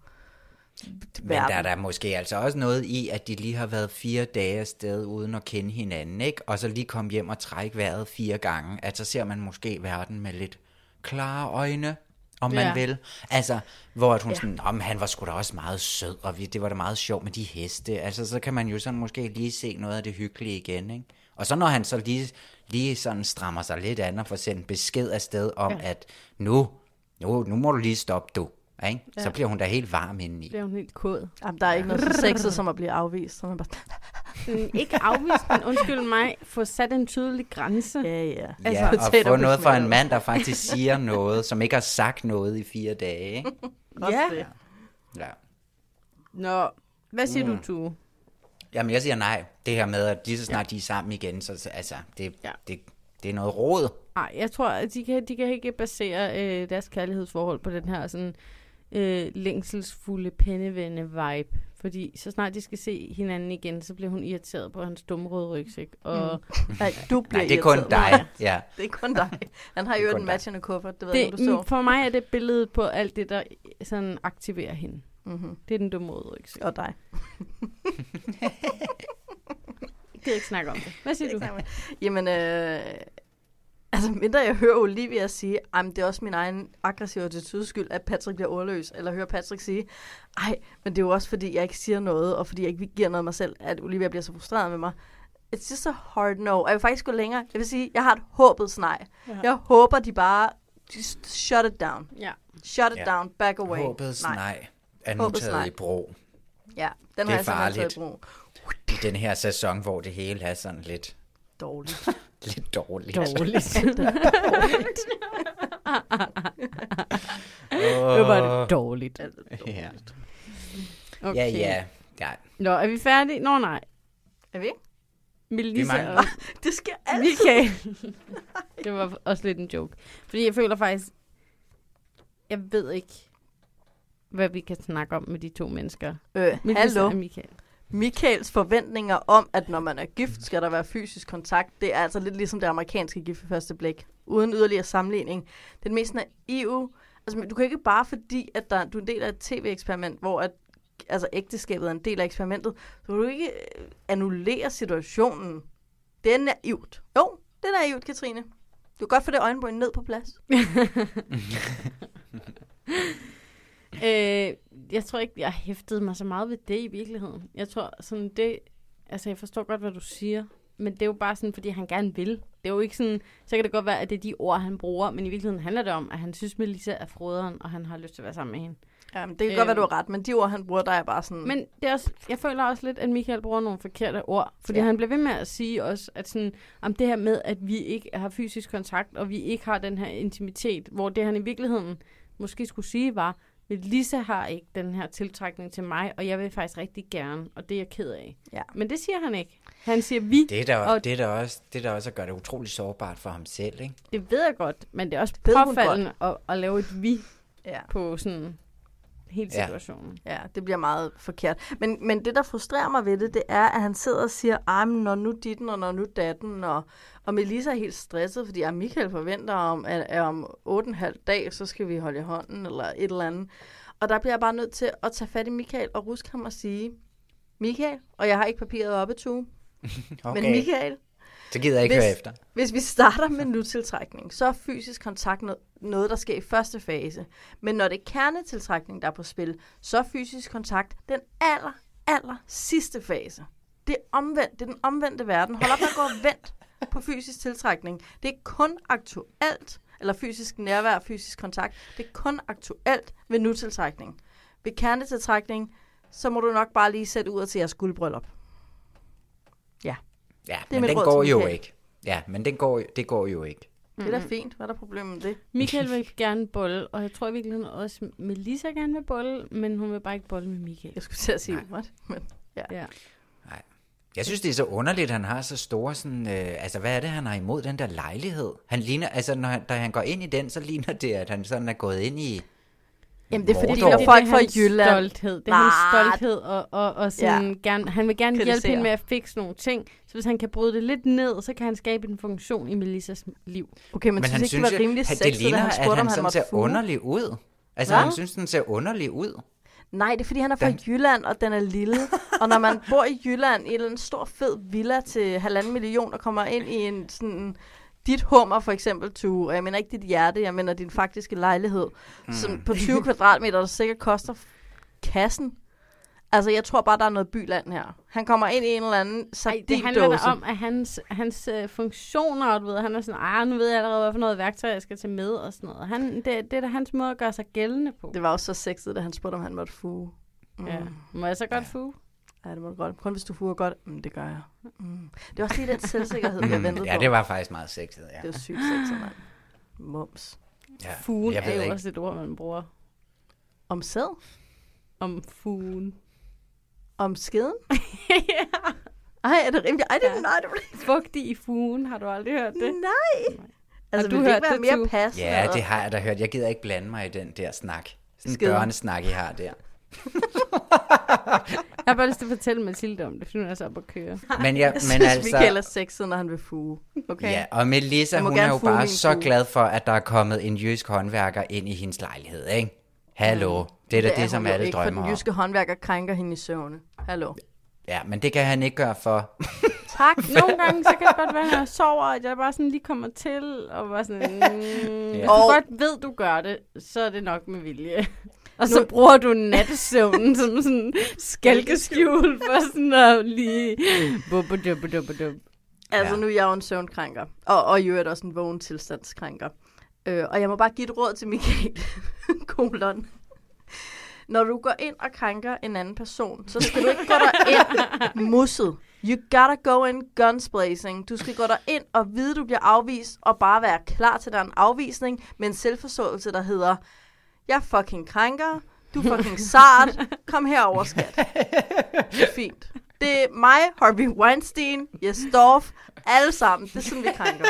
Men der er der måske altså også noget i, at de lige har været fire dage afsted uden at kende hinanden, ikke? Og så lige kom hjem og trække vejret fire gange. At så ser man måske verden med lidt klare øjne, om man Ja. vil. Altså, hvor at hun ja. sådan, om han var sgu da også meget sød, og vi, det var da meget sjovt med de heste. Altså, så kan man jo sådan måske lige se noget af det hyggelige igen, ikke? Og så når han så lige, lige sådan strammer sig lidt an og får sendt besked afsted om, Ja. ja. at nu, nu, nu må du lige stoppe, du. Ikke? Ja. Så bliver hun da helt varm indeni. bliver hun helt kod. Jamen, der er ikke noget så sexet som at blive afvist. Så man bare... Mm, ikke afvist, men undskyld mig, få sat en tydelig grænse. Ja, ja. Altså, ja, og få noget fra en mand, der faktisk siger noget, som ikke har sagt noget i fire dage. Ikke? Ja. Ja. Nå, hvad siger. Mm. du, Tue? Jamen, jeg siger nej. Det her med, at lige så snart ja. de er sammen igen, så så- altså, det, ja. det, det er noget råd. Nej, jeg tror, at de kan, de kan ikke basere øh, deres kærlighedsforhold på den her sådan øh, længselsfulde pennevende-vibe. Fordi så snart de skal se hinanden igen, så bliver hun irriteret på hans dumme røde rygsæk. Og Mm. Nej, du bliver Nej, det er kun dig. Ja. Det er kun dig. Han har jo en matchende kuffert, det ved jeg det, om du så. for mig er det billedet på alt det, der sådan aktiverer hende. Mhm. Det er den dumme rygsæk. Og dig. Jeg gider ikke snakke om det. Hvad siger du? Jamen, øh, altså mindre jeg hører Olivia sige, at det er også min egen aggressive attitude skyld, at Patrick bliver ordløs, eller hører Patrick sige, ej, men det er jo også fordi, jeg ikke siger noget, og fordi jeg ikke giver noget af mig selv, at Olivia bliver så frustreret med mig. It's just a hard no. Og jeg vil faktisk gå længere. Jeg vil sige, jeg har et håbets nej. Ja. Jeg håber, de bare just shut it down. Ja. Shut it Ja. down, back away. Håbets nej er nu taget nej. i brug. Ja, det den har er jeg simpelthen taget farligt i brug. i den her sæson, hvor det hele er sådan lidt, Dårligt. lidt dårligt. Dårligt. Åh. Det var det dårligt. Ja. Okay. Ja, ja. ja. Nå, er vi færdige? Nå, nej. Er vi? Melissa mangler- og Det sker altid. Michael. det var også lidt en joke. Fordi jeg føler faktisk, jeg ved ikke, hvad vi kan snakke om med de to mennesker. Øh, Melissa hallo. og Michael. Michaels forventninger om, at når man er gift, skal der være fysisk kontakt, det er altså lidt ligesom det amerikanske gift ved første blik. Uden yderligere sammenligning. Det er det mest naive. Altså, du kan ikke bare fordi, at der, du er en del af et tv-eksperiment, hvor at, altså, ægteskabet er en del af eksperimentet, så kan du ikke øh, annullere situationen. Det er naivt. Jo, det er naivt, Katrine. Du kan godt få det øjenbryn ned på plads. øh, jeg tror ikke, jeg hæftede mig så meget ved det i virkeligheden. Jeg tror sådan det, altså jeg forstår godt, hvad du siger, men det er jo bare sådan, fordi han gerne vil. Det er jo ikke sådan, så kan det godt være, at det er de ord, han bruger, men i virkeligheden handler det om, at han synes, Melissa er froderen, og han har lyst til at være sammen med hende. Ja, men det kan godt være, du har ret, men de ord, han bruger, der er bare sådan... Men det er også, jeg føler også lidt, at Michael bruger nogle forkerte ord. Fordi ja. han bliver ved med at sige også, at sådan, om det her med, at vi ikke har fysisk kontakt, og vi ikke har den her intimitet, hvor det han i virkeligheden måske skulle sige var, men Lisa har ikke den her tiltrækning til mig, og jeg vil faktisk rigtig gerne, og det er jeg ked af. Ja. Men det siger han ikke. Han siger vi, Det er da, og det er da også, det er da også at gøre det utroligt sårbart for ham selv, ikke? det ved jeg godt, men det er også påfaldende at, at lave et vi Ja. på sådan hele Ja. situationen. Ja, det bliver meget forkert. Men, men det, der frustrerer mig ved det, det er, at han sidder og siger, ej, men når nu ditten, og når nu datten, og, og Melissa er helt stresset, fordi at Michael forventer om, at, at om 8,5 dag, så skal vi holde i hånden, eller et eller andet. Og der bliver jeg bare nødt til at tage fat i Michael og ruske ham og sige, Michael, og jeg har ikke papiret oppe, Tue, Okay. men Michael, Så gider jeg ikke hvis, høre efter. Hvis vi starter med nutiltrækning, så er fysisk kontakt noget, noget, der sker i første fase. Men når det er kernetiltrækning, der er på spil, så er fysisk kontakt den aller, aller sidste fase. Det er omvendt. Det er den omvendte verden. Hold op med at gå og vent på fysisk tiltrækning. Det er kun aktuelt, eller fysisk nærvær, fysisk kontakt. Det er kun aktuelt ved nutiltrækning. Ved kernetiltrækning, så må du nok bare lige sætte ud til jeres guldbryllup. Ja. Ja, Det er men den går jo Michael. ikke. Ja, men den går, det går jo ikke. Det er da fint. Hvad er der problemet med det? Michael vil gerne bolle, og jeg tror i virkeligheden også, Melissa gerne vil bolle, men hun vil bare ikke bolle med Michael. Jeg skulle til at sige, what? Men, ja. ja. Jeg synes, det er så underligt, at han har så store sådan... Øh, altså, hvad er det, han har imod den der lejlighed? Han ligner... Altså, når han, da han går ind i den, så ligner det, at han sådan er gået ind i... Jamen, det er fordi, det folk er fra hans Jylland... Stolthed. Det er hans stolthed, og, og, og sådan, ja. gerne, han vil gerne hjælpe hende med at fikse nogle ting. Så hvis han kan bryde det lidt ned, så kan han skabe en funktion i Melissas liv. Okay, men, Men han synes ikke, synes det var rimelig at sexet, det ligner, han at spurgte, om han han sådan måtte ser fuge. underlig ud. Altså, Hvad? han synes, den ser underlig ud. Nej, det er fordi, han er fra Den- Jylland, og den er lille. og når man bor i Jylland i en eller anden stor fed villa til halvanden million, og kommer ind i en sådan dit hummer for eksempel, og jeg mener ikke dit hjerte, jeg mener din faktiske lejlighed, mm. som på 20 kvadratmeter, der sikkert koster kassen. Altså, jeg tror bare, der er noget byland her. Han kommer ind i en eller anden Ej, det handler da sardindåse. om, at hans, hans øh, funktioner, og du ved, han er sådan, ah, nu ved jeg allerede, hvad for noget værktøj, jeg skal tage med, og sådan noget. Han, det, det er da hans måde at gøre sig gældende på. Det var også så sexet, da han spurgte, om han måtte fuge. Mm. Ja. Må jeg så godt fuge? Ja, det må du godt. Kun hvis du fuger godt. Mm, det gør jeg. Mm. Det er også lige den selvsikkerhed, ventet Mm, ja, på. det var faktisk meget sexet, ja. Det er jo sygt sexet, mand. Mums. Ja, Fugen jeg ved er jo ikke. også et ord, man bruger. Om sæd? Om fugen. Om skeden? ja. Ej, er det rimelig? Ej, det er nej, det er Fugtig i fugen, har du aldrig hørt det? Nej. Altså, du vil det ikke være det, mere Tue? passende? Ja, det har jeg da hørt. Jeg gider ikke blande mig i den der snak. Sådan en børnesnak, I har der. Jeg har bare lyst til at fortælle Mathilde om det, for hun er så op at køre. Men, jeg, Jeg men synes, altså... Michael er sexet, når han vil fuge. Okay? Ja, og Melissa, hun er jo bare så fuge. glad for, at der er kommet en jysk håndværker ind i hendes lejlighed, ikke? Hallo, det er da det, er som alle drømmer den om. jyske håndværker krænker hende i søvne. Hallo. Ja, men det kan han ikke gøre for. Tak. Nogle gange, så kan det godt være, at jeg sover, at jeg bare sådan lige kommer til, og bare sådan, mm, hvis du Og- godt ved, du gør det, så er det nok med vilje. Og så bruger du nattesøvnen som sådan skalkeskjul for sådan at lige... Altså, Ja. nu er jeg jo en søvnkrænker. Og, og i øvrigt også en vågen tilstandskrænker. Øh, og jeg må bare give et råd til Michael. Kolon. Når du går ind og krænker en anden person, så skal du ikke gå der ind musset. You gotta go in guns blazing. Du skal gå der ind og vide, du bliver afvist, og bare være klar til, at der er en afvisning med en selvforståelse, der hedder, jeg fucking krænker, du er fucking sart, kom herover, skat. Det er fint. Det er mig, Harvey Weinstein, Jes Dorf, alle sammen. Det er sådan, vi krænker.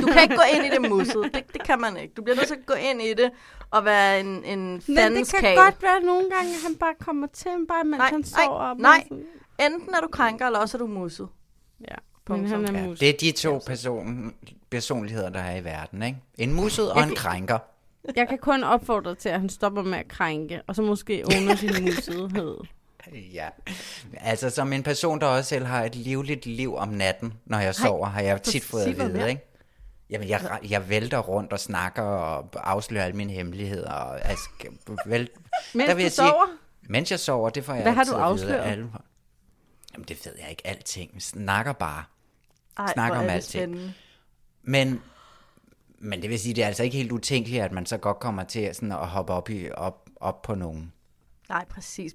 Du kan ikke gå ind i det musset. Det, det kan man ikke. Du bliver nødt til at gå ind i det og være en, en Men det kan kage. godt være nogle gange, at han bare kommer til, bare mens Nej, han nej, sover. og nej. bare sådan- Enten er du krænker, eller også er du musset. Ja, men han er Ja, det er de to person, personligheder, der er i verden, ikke? En musset og en krænker. Jeg kan kun opfordre til, at han stopper med at krænke, og så måske under sin musethed. Ja, altså som en person, der også selv har et livligt liv om natten, når jeg sover, har jeg tit fået at vide, ikke? Jamen, jeg, jeg vælter rundt og snakker og afslører alle mine hemmeligheder. Og, altså, vel, Mens der vil du jeg sige, sover? Mens jeg sover, det får jeg Hvad har du at vide af afsløret? Alle. Jamen, det ved jeg ikke alting. Vi snakker bare. Ej, snakker hvor om det alting. spændende. Men, men det vil sige, det er altså ikke helt utænkeligt, at man så godt kommer til sådan at hoppe op, i, op, op på nogen. Nej, præcis.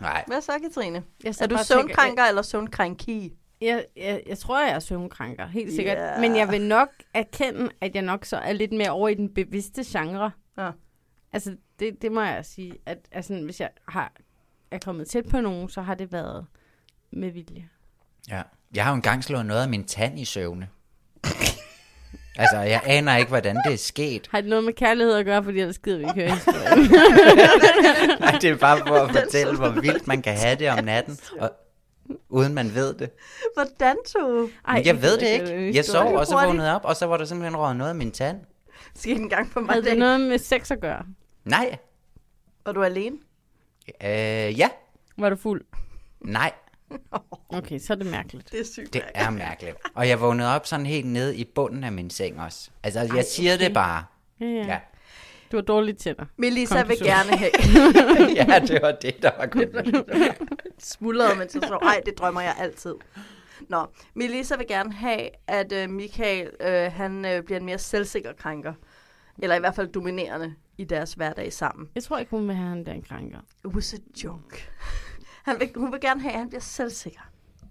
Nej. Hvad så, Katrine? Jeg Er du søvnkrænker tænker- eller søvnkrænki? Jeg, jeg, jeg tror, jeg er søvnkrænker, helt sikkert. Yeah. Men jeg vil nok erkende, at jeg nok så er lidt mere over i den bevidste genre. Ja. Altså, det, det må jeg sige. At, altså, hvis jeg har, er kommet tæt på nogen, så har det været med vilje. Ja. Jeg har jo engang slået noget af min tand i søvne. altså, jeg aner ikke, hvordan det er sket. Har det noget med kærlighed at gøre, fordi ellers gider vi ikke høre? Nej, det er bare for at fortælle, hvor vildt man kan have det om natten, og, uden man ved det. Hvordan, Tue? Men jeg ved det ikke. Jeg sov, og så vågnede op, og så var der simpelthen røget noget af min tand. Skete en gang for mig. Havde det noget med sex at gøre? Nej. Var du alene? Øh, ja. Var du fuld? Nej. Okay, så er det mærkeligt. Det er sygt. Det er mærkeligt. Og jeg vågnede op sådan helt nede i bunden af min seng også. Altså, jeg Ej, siger okay. det bare. Ja, ja. Ja. Du har dårlige tænder. Melissa vil gerne have... ja, det var det, der var godt. Smuldrede man til så. Ej, det drømmer jeg altid. Nå, Melissa vil gerne have, at øh, Michael øh, han øh, bliver en mere selvsikker krænker. Eller i hvert fald dominerende i deres hverdag sammen. Jeg tror ikke, hun vil have, han der en krænker. It was a joke. Han vil, hun vil gerne have, at han bliver selvsikker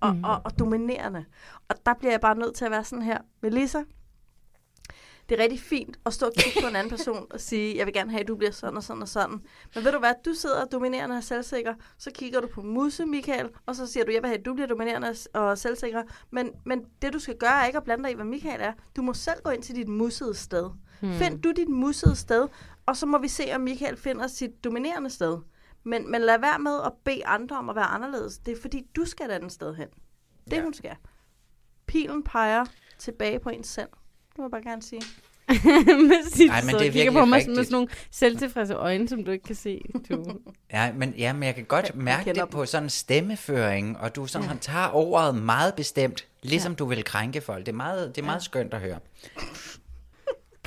og, mm. og, og dominerende. Og der bliver jeg bare nødt til at være sådan her. Melissa, det er rigtig fint at stå og kigge på en anden person og sige, jeg vil gerne have, at du bliver sådan og sådan og sådan. Men ved du hvad, du sidder dominerende og selvsikker, så kigger du på Musse, Michael, og så siger du, jeg vil have, at du bliver dominerende og selvsikker. Men, men det du skal gøre er ikke at blande dig i, hvad Michael er. Du må selv gå ind til dit mussede sted. Hmm. Find du dit mussede sted, og så må vi se, om Michael finder sit dominerende sted. Men, men lad være med at bede andre om at være anderledes. Det er fordi, du skal et andet sted hen. Det ja. hun skal. Pilen peger tilbage på en selv. Det må jeg bare gerne sige. men sit, Ej, men det er kigger virkelig på mig sådan med rigtigt. sådan nogle selvtilfredse øjne, som du ikke kan se. Du. Ja, men, ja, men jeg kan godt mærke det på sådan en stemmeføring, og du sådan, ja. tager ordet meget bestemt, ligesom ja. du vil krænke folk. Det er meget, det er meget ja. skønt at høre.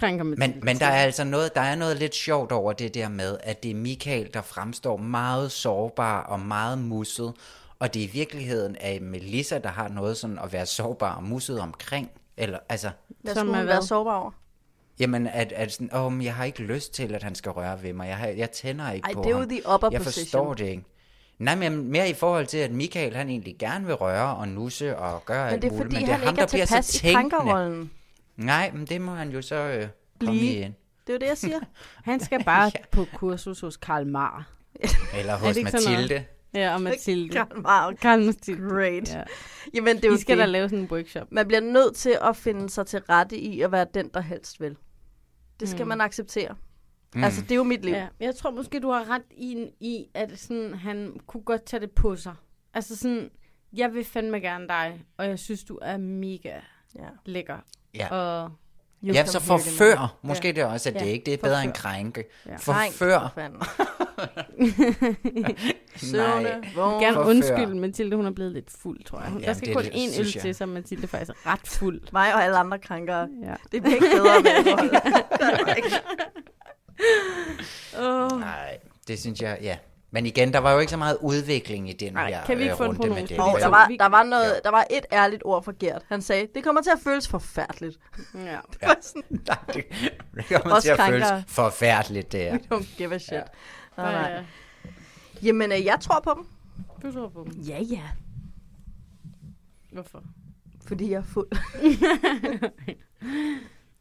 Krænker med Men, men der er altså noget, der er noget lidt sjovt over det der med, at det er Michael, der fremstår meget sårbar og meget musset, og det er i virkeligheden af Melissa, der har noget sådan at være sårbar og musset omkring. Eller, altså, Hvad Som skulle er hun være sårbar over? jamen, at, at sådan, åh, men jeg har ikke lyst til, at han skal røre ved mig. Jeg, har, jeg tænder ikke Ej, på det er jo ham. the upper jeg position. forstår det ikke. Nej, men mere i forhold til, at Michael han egentlig gerne vil røre og nusse og gøre Men alt det er muligt, fordi, men det er han ham, ikke der er bliver så tænkende. Nej, men det må han jo så øh, komme Blive. i ind. Det er jo det, jeg siger. Han skal bare på kursus hos Karl Marr. Eller Er hos? Mathilde. Ja, og Mathilde. Karl Marr. Karl Mathilde. Great. Ja. Jamen, det er jo Vi skal det. da lave sådan en workshop. Man bliver nødt til at finde sig til rette i at være den, der helst vil. Det skal Mm. man acceptere. Mm. Altså, det er jo mit liv. Ja, jeg tror måske, du har ret i, i at sådan, han kunne godt tage det på sig. Altså sådan, jeg vil fandme gerne dig, og jeg synes, du er mega Ja. lækker. Ja. Og Ja, så forfør. Måske Ja. det også, at det Ja, ikke det er bedre end forfør. krænke. Ja. Forfør. Søvne, vågen. gerne Forfør. undskylde, Mathilde, hun er blevet lidt fuld, tror jeg. Hun, Ja, der skal det kun er- én øl til, så Mathilde faktisk er ret fuld. Mig og alle andre krænkere. Ja. Det bliver ikke bedre med det. Oh. Nej, det synes jeg, ja. Men igen, der var jo ikke så meget udvikling i den Nej, her kan vi ikke øh, få en runde med det. på Og det? der var, der, var noget, der var et ærligt ord for Gert. Han sagde, det kommer til at føles forfærdeligt. Ja. Ja. Nej, det, det kommer Også til at føles krænkere. forfærdeligt, det er. Don't give a shit. Ja. Nej, nej. Ja. Jamen, øh, jeg tror på dem. Du tror på dem. Ja, ja. Hvorfor? Fordi jeg er fuld.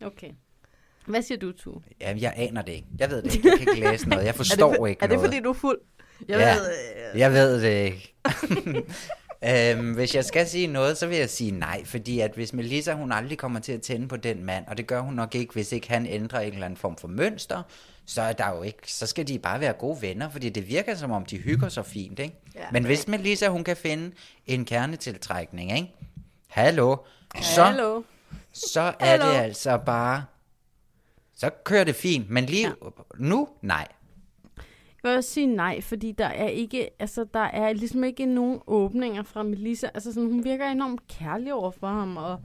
okay. Hvad siger du, Tue? Jamen, jeg aner det ikke. Jeg ved det ikke. Jeg kan ikke læse noget. Jeg forstår er det, for- ikke Er det, noget. fordi du er fuld? Jeg ja, ved, øh, jeg ved det ikke. øhm, hvis jeg skal sige noget, så vil jeg sige nej, fordi at hvis Melissa, hun aldrig kommer til at tænde på den mand, og det gør hun nok ikke, hvis ikke han ændrer en eller anden form for mønster, så er der jo ikke, så skal de bare være gode venner, fordi det virker som om, de hygger så fint, ikke? Ja. Men hvis Melissa, hun kan finde en kernetiltrækning, ikke? Hallo, så, Hallo. så er Hallo. det altså bare, så kører det fint, men lige ja. nu, nej. Vil også sige nej, fordi der er ikke, altså der er ligesom ikke nogen åbninger fra Melissa. Altså sådan, hun virker enormt kærlig over for ham, og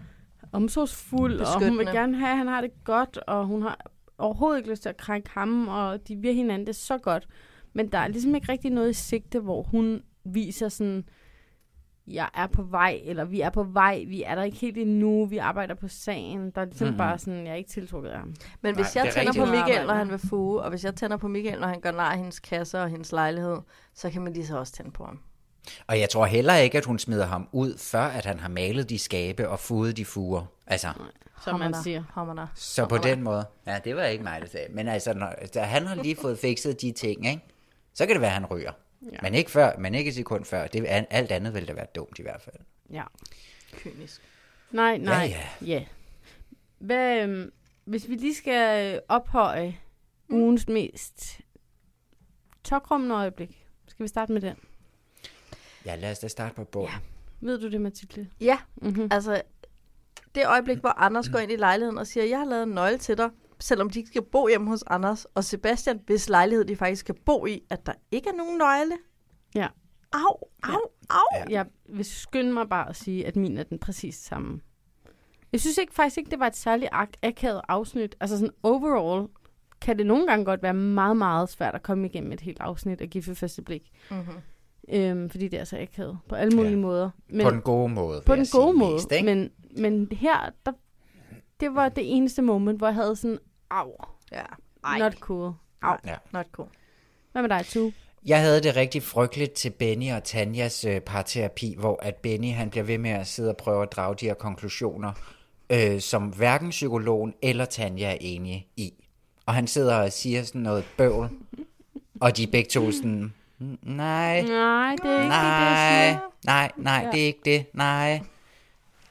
omsorgsfuld, og hun vil gerne have, at han har det godt, og hun har overhovedet ikke lyst til at krænke ham, og de vil hinanden det så godt. Men der er ligesom ikke rigtig noget i sigte, hvor hun viser sådan, jeg er på vej, eller vi er på vej, vi er der ikke helt endnu, vi arbejder på sagen. Der er ligesom Mhm. mm-hmm. bare sådan, jeg er ikke tiltrukket af ham. Men hvis Nej, jeg er tænder på rigtigt. Michael, når han vil fuge, og hvis jeg tænder på Michael, når han gør af hendes kasser og hendes lejlighed, så kan man lige så også tænde på ham. Og jeg tror heller ikke, at hun smider ham ud, før at han har malet de skabe og fudet de fuger. Altså, Som man siger. Hammer så på den måde. Ja, det var ikke mig, der sagde. Men altså, når, da han har lige fået fikset de ting, ikke? så kan det være, at han ryger. Ja. Men ikke før, men ikke et sekund før. Det, er- alt andet ville da være dumt i hvert fald. Ja. Kynisk. Nej, nej. Ja, ja. Hvad, øhm, hvis vi lige skal øh, ophøje mm. ugens mest tokrummende øjeblik, skal vi starte med den? Ja, lad os da starte på bogen. Ja. Ved du det, Mathilde? Ja, Mm-hmm. altså det øjeblik, hvor Anders går ind i lejligheden og siger, jeg har lavet en nøgle til dig, selvom de ikke skal bo hjemme hos Anders, og Sebastian, hvis lejlighed de faktisk skal bo i, at der ikke er nogen nøgle. Ja. Au, au, au. Ja. Jeg vil skynde mig bare at sige, at min er den præcis samme. Jeg synes ikke, faktisk ikke, det var et særligt ak- akavet afsnit. Altså sådan overall kan det nogle gange godt være meget, meget svært at komme igennem et helt afsnit af Give første blik. Mm-hmm. Øhm, fordi det er så akavet på alle mulige Ja. måder. Men, på den gode måde, På den gode måde. mest, ikke? men, men her, der, det var det eneste moment, hvor jeg havde sådan, au, Ja. not cool. Au. Ja. Not cool. Hvad med dig, Tu? Jeg havde det rigtig frygteligt til Benny og Tanjas øh, parterapi, hvor at Benny han bliver ved med at sidde og prøve at drage de her konklusioner, øh, som hverken psykologen eller Tanja er enige i. Og han sidder og siger sådan noget bøvl, og de er begge to sådan, "Mm, nej, Nej, det er ikke nej, det, nej, nej, Ja. det er ikke det, nej.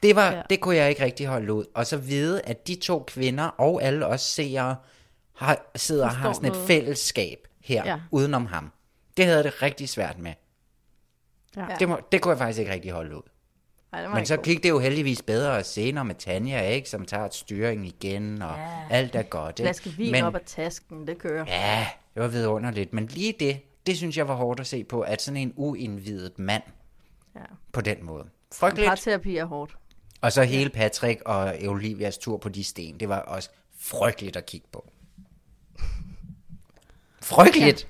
Det, var, Ja. det kunne jeg ikke rigtig holde ud. Og så vide, at de to kvinder og alle os seere har, sidder og har sådan et noget. fællesskab her, Ja. udenom ham. Det havde jeg det rigtig svært med. Ja. Det, må, det kunne jeg faktisk ikke rigtig holde ud. Ej, Men så gik det jo heldigvis bedre senere med Tanja, ikke? Som tager styring igen, og Ja. alt er godt. Ikke? Flaske vin Men, op af tasken, det kører. Ja, det var vidunderligt. Men lige det, det synes jeg var hårdt at se på, at sådan en uindvidet mand Ja. på den måde. Frygteligt. Parterapi er hårdt. Og så hele Patrick og Olivias tur på de sten, det var også frygteligt at kigge på. Frygteligt!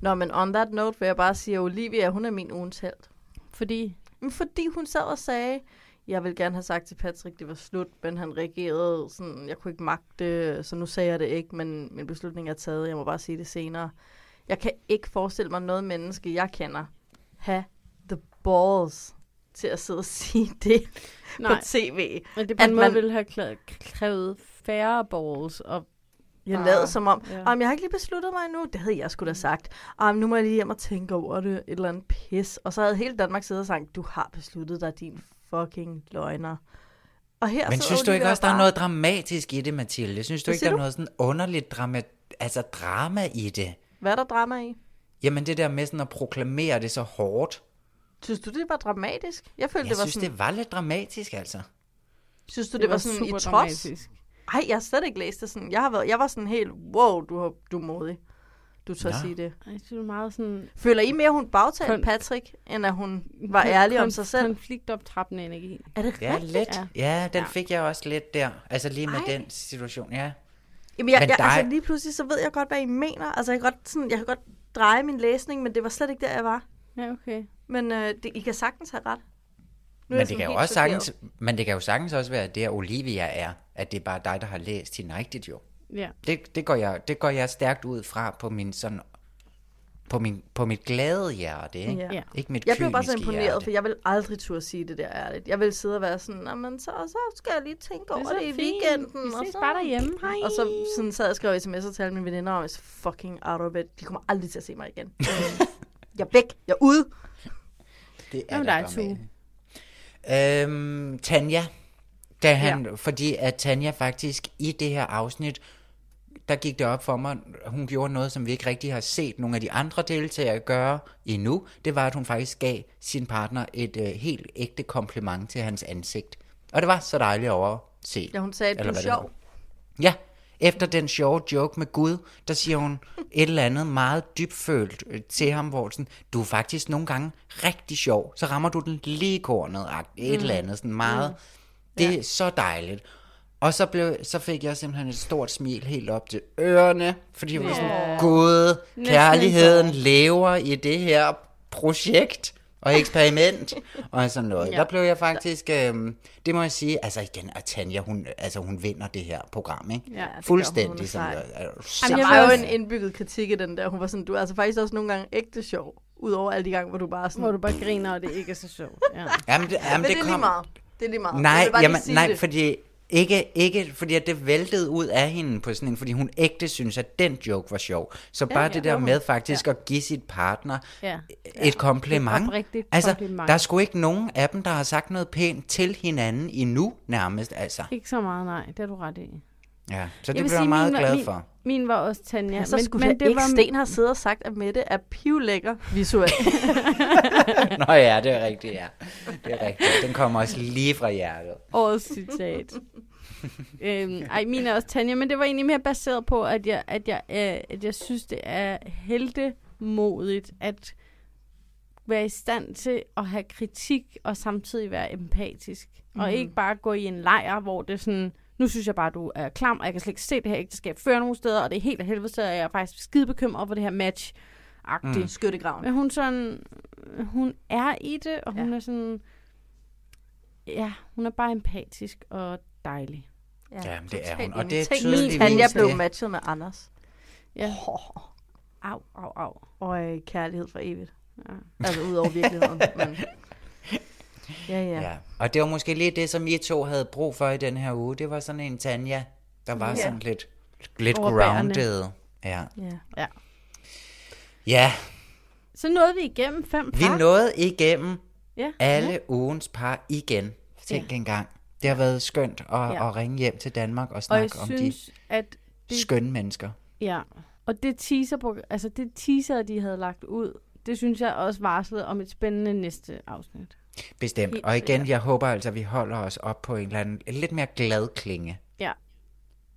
Nå, men on that note vil jeg bare sige, at Olivia, hun er min ugens held. Fordi, Men fordi hun sad og sagde, jeg vil gerne have sagt til Patrick, det var slut, men han reagerede sådan, jeg kunne ikke magte, det, så nu sagde jeg det ikke, men min beslutning er taget, jeg må bare sige det senere. Jeg kan ikke forestille mig noget menneske, jeg kender, have the balls til at sidde og sige det Nej. på tv. men det på At en måde man- ville have kræ- krævet færre balls, og Jeg Ah, lavede som om, ja. ja. jeg har ikke lige besluttet mig endnu. Det havde jeg sgu da sagt. Um, nu må jeg lige hjem og tænke over det. Et eller andet pis. Og så havde hele Danmark siddet og sagt, du har besluttet dig, din fucking løgner. Og her Men synes du ikke også, der er noget dramatisk i det, Mathilde? Synes du Hvad ikke, der er du? noget sådan underligt drama, altså drama i det? Hvad er der drama i? Jamen det der med sådan at proklamere det så hårdt. Synes du, det var dramatisk? Jeg følte, Jeg det var synes, sådan... det var lidt dramatisk, altså. Synes du, det, Det var, var sådan i super trods? dramatisk. Ej, jeg har slet ikke læst det sådan. Jeg, har været, jeg var sådan helt, wow, du, har, du er modig. Du tør Nå. sige det. jeg synes, det er meget sådan... Føler I mere, hun bagtalte Kon- Patrick, end at hun var ærlig om sig selv? Konfliktoptrappende energi. Er det Ja, rigtigt? lidt. Ja. Ja, den Ja. fik jeg også lidt der. Altså lige med Ej. den situation, ja. Jamen, jeg, Men jeg, dig- altså lige pludselig, så ved jeg godt, hvad I mener. Altså, jeg kan godt, sådan, jeg kan godt dreje min læsning, men det var slet ikke der, jeg var. Ja, okay. Men øh, det, I kan sagtens have ret. Nu Men det, kan jo også sagtens, men det kan jo sagtens også være, at det, at Olivia er, at det er bare dig, der har læst hende rigtigt jo. Ja. Det, det, går jeg, det går jeg stærkt ud fra på min sådan på, min, på mit glade hjerte, ikke? Ja. Ikke mit Jeg blev bare så imponeret, hjerte. for jeg vil aldrig turde sige det der ærligt. Jeg vil sidde og være sådan, "Nå, men så, så skal jeg lige tænke over så det i fint. weekenden. Vi og ses så... bare derhjemme. Hej. Og så sådan sad jeg og skrev sms'er til alle mine veninder, og er så fucking out of it. De kommer aldrig til at se mig igen. jeg er væk. Jeg er ude. Det dig, bare Tue? med. Øhm, Tanja. Da han, ja. Fordi at Tanja faktisk i det her afsnit, der gik det op for mig, hun gjorde noget, som vi ikke rigtig har set nogle af de andre deltagere gøre endnu. Det var, at hun faktisk gav sin partner et øh, helt ægte kompliment til hans ansigt. Og det var så dejligt over at se. Ja, hun sagde, at du er sjov. Ja, efter den sjove joke med Gud, der siger hun et eller andet meget dybfølt øh, til ham, hvor sådan, du er faktisk nogle gange rigtig sjov, så rammer du den lige kornet, et Mm. eller andet, sådan meget, det er så dejligt. Og så, blev, så fik jeg simpelthen et stort smil helt op til ørerne, fordi jeg var sådan, Gud, kærligheden lever i det her projekt. Og eksperiment og sådan noget. Ja. Ja. Der blev jeg faktisk, øh, det må jeg sige, altså igen, at Tanja, hun, altså, hun vinder det her program, ikke? Ja, det gør hun. Hun er Fuldstændig. Som, er, er, du Jamen, der var jo en indbygget kritik i den der. Hun var sådan, du er altså faktisk også nogle gange ægte sjov. Udover alle de gange, hvor du bare sådan... Hvor du bare griner, og det ikke er så sjovt. Ja. Jamen, det, jamen, Men det er lige kom- meget. Det er lige meget. Jeg Nej, lige jamen, sige nej det. fordi ikke, ikke fordi at det væltede ud af hende på sådan en, fordi hun ægte synes, at den joke var sjov. Så Ja, bare ja, det der med faktisk at give sit partner Ja. et kompliment. Et altså, kompliment. der er sgu ikke nogen af dem, der har sagt noget pænt til hinanden endnu nærmest, altså. Ikke så meget, nej. Det er du ret i. Ja, så det sige, jeg meget min glad for. Min var også Tanja. Ja, så men, skulle men det ikke var... Sten har siddet og sagt, at Mette er pivlækker visuelt. Nå ja, det er rigtigt, ja. Det er rigtigt. Den kommer også lige fra hjertet. Årets citat. øhm, ej, min er også Tanja, men det var egentlig mere baseret på, at jeg, at jeg, øh, at jeg synes, det er heldemodigt at være i stand til at have kritik og samtidig være empatisk. Mm. Og Mhm. ikke bare gå i en lejr, hvor det sådan, nu synes jeg bare, du er klam, og jeg kan slet ikke se det her ægteskab føre nogen steder, og det er helt af helvede, så jeg er faktisk skide bekymret for det her match. Mm. Skyttegraven. Men hun sådan, hun er i det, og hun Ja. er sådan, ja, hun er bare empatisk og dejlig. Jamen, det er hun, og det er tydeligvis Tanja blev det. matchet med Anders. Ja. Oh. Au, au, au. Og øh, kærlighed for evigt. Ja. Altså ud over virkeligheden. men... Ja, ja. Ja. Og det var måske lige det, som I to havde brug for i den her uge. Det var sådan en Tanja, der var Ja. sådan lidt, lidt grounded. Ja. ja. ja. Ja, Så nåede vi igennem fem vi par. nåede igennem Ja. alle Ja. ugens par igen. Tænk ja. engang. Det har været skønt at, Ja. at ringe hjem til Danmark og Og snakke om synes, de at det, skønne mennesker. Ja, og det teaser, på, altså det teaser, de havde lagt ud, det synes jeg også varslede om et spændende næste afsnit. Bestemt. Helt og igen, jeg håber altså, at vi holder os op på en eller anden en lidt mere glad klinge. Ja.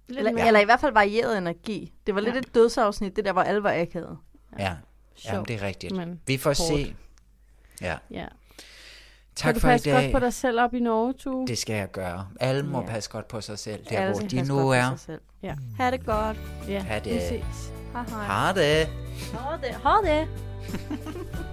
Lidt Eller, mere- eller i hvert fald varieret energi. Det var lidt Ja. et dødsafsnit, det der, hvor alle var akavet. Ja, ja Jamen, det er rigtigt. men Vi får hårdt. se. Ja. Ja. Tak kan du for i passe dag. godt på dig selv op i Norge, Tue? Det skal jeg gøre. Alle må Ja. passe godt på sig selv, der Alle hvor de nu er. sig selv. Ja. Ha' det godt. Ja, Ha' vi det. ses. Hej hej. Ha' det. Ha' det. Ha' det.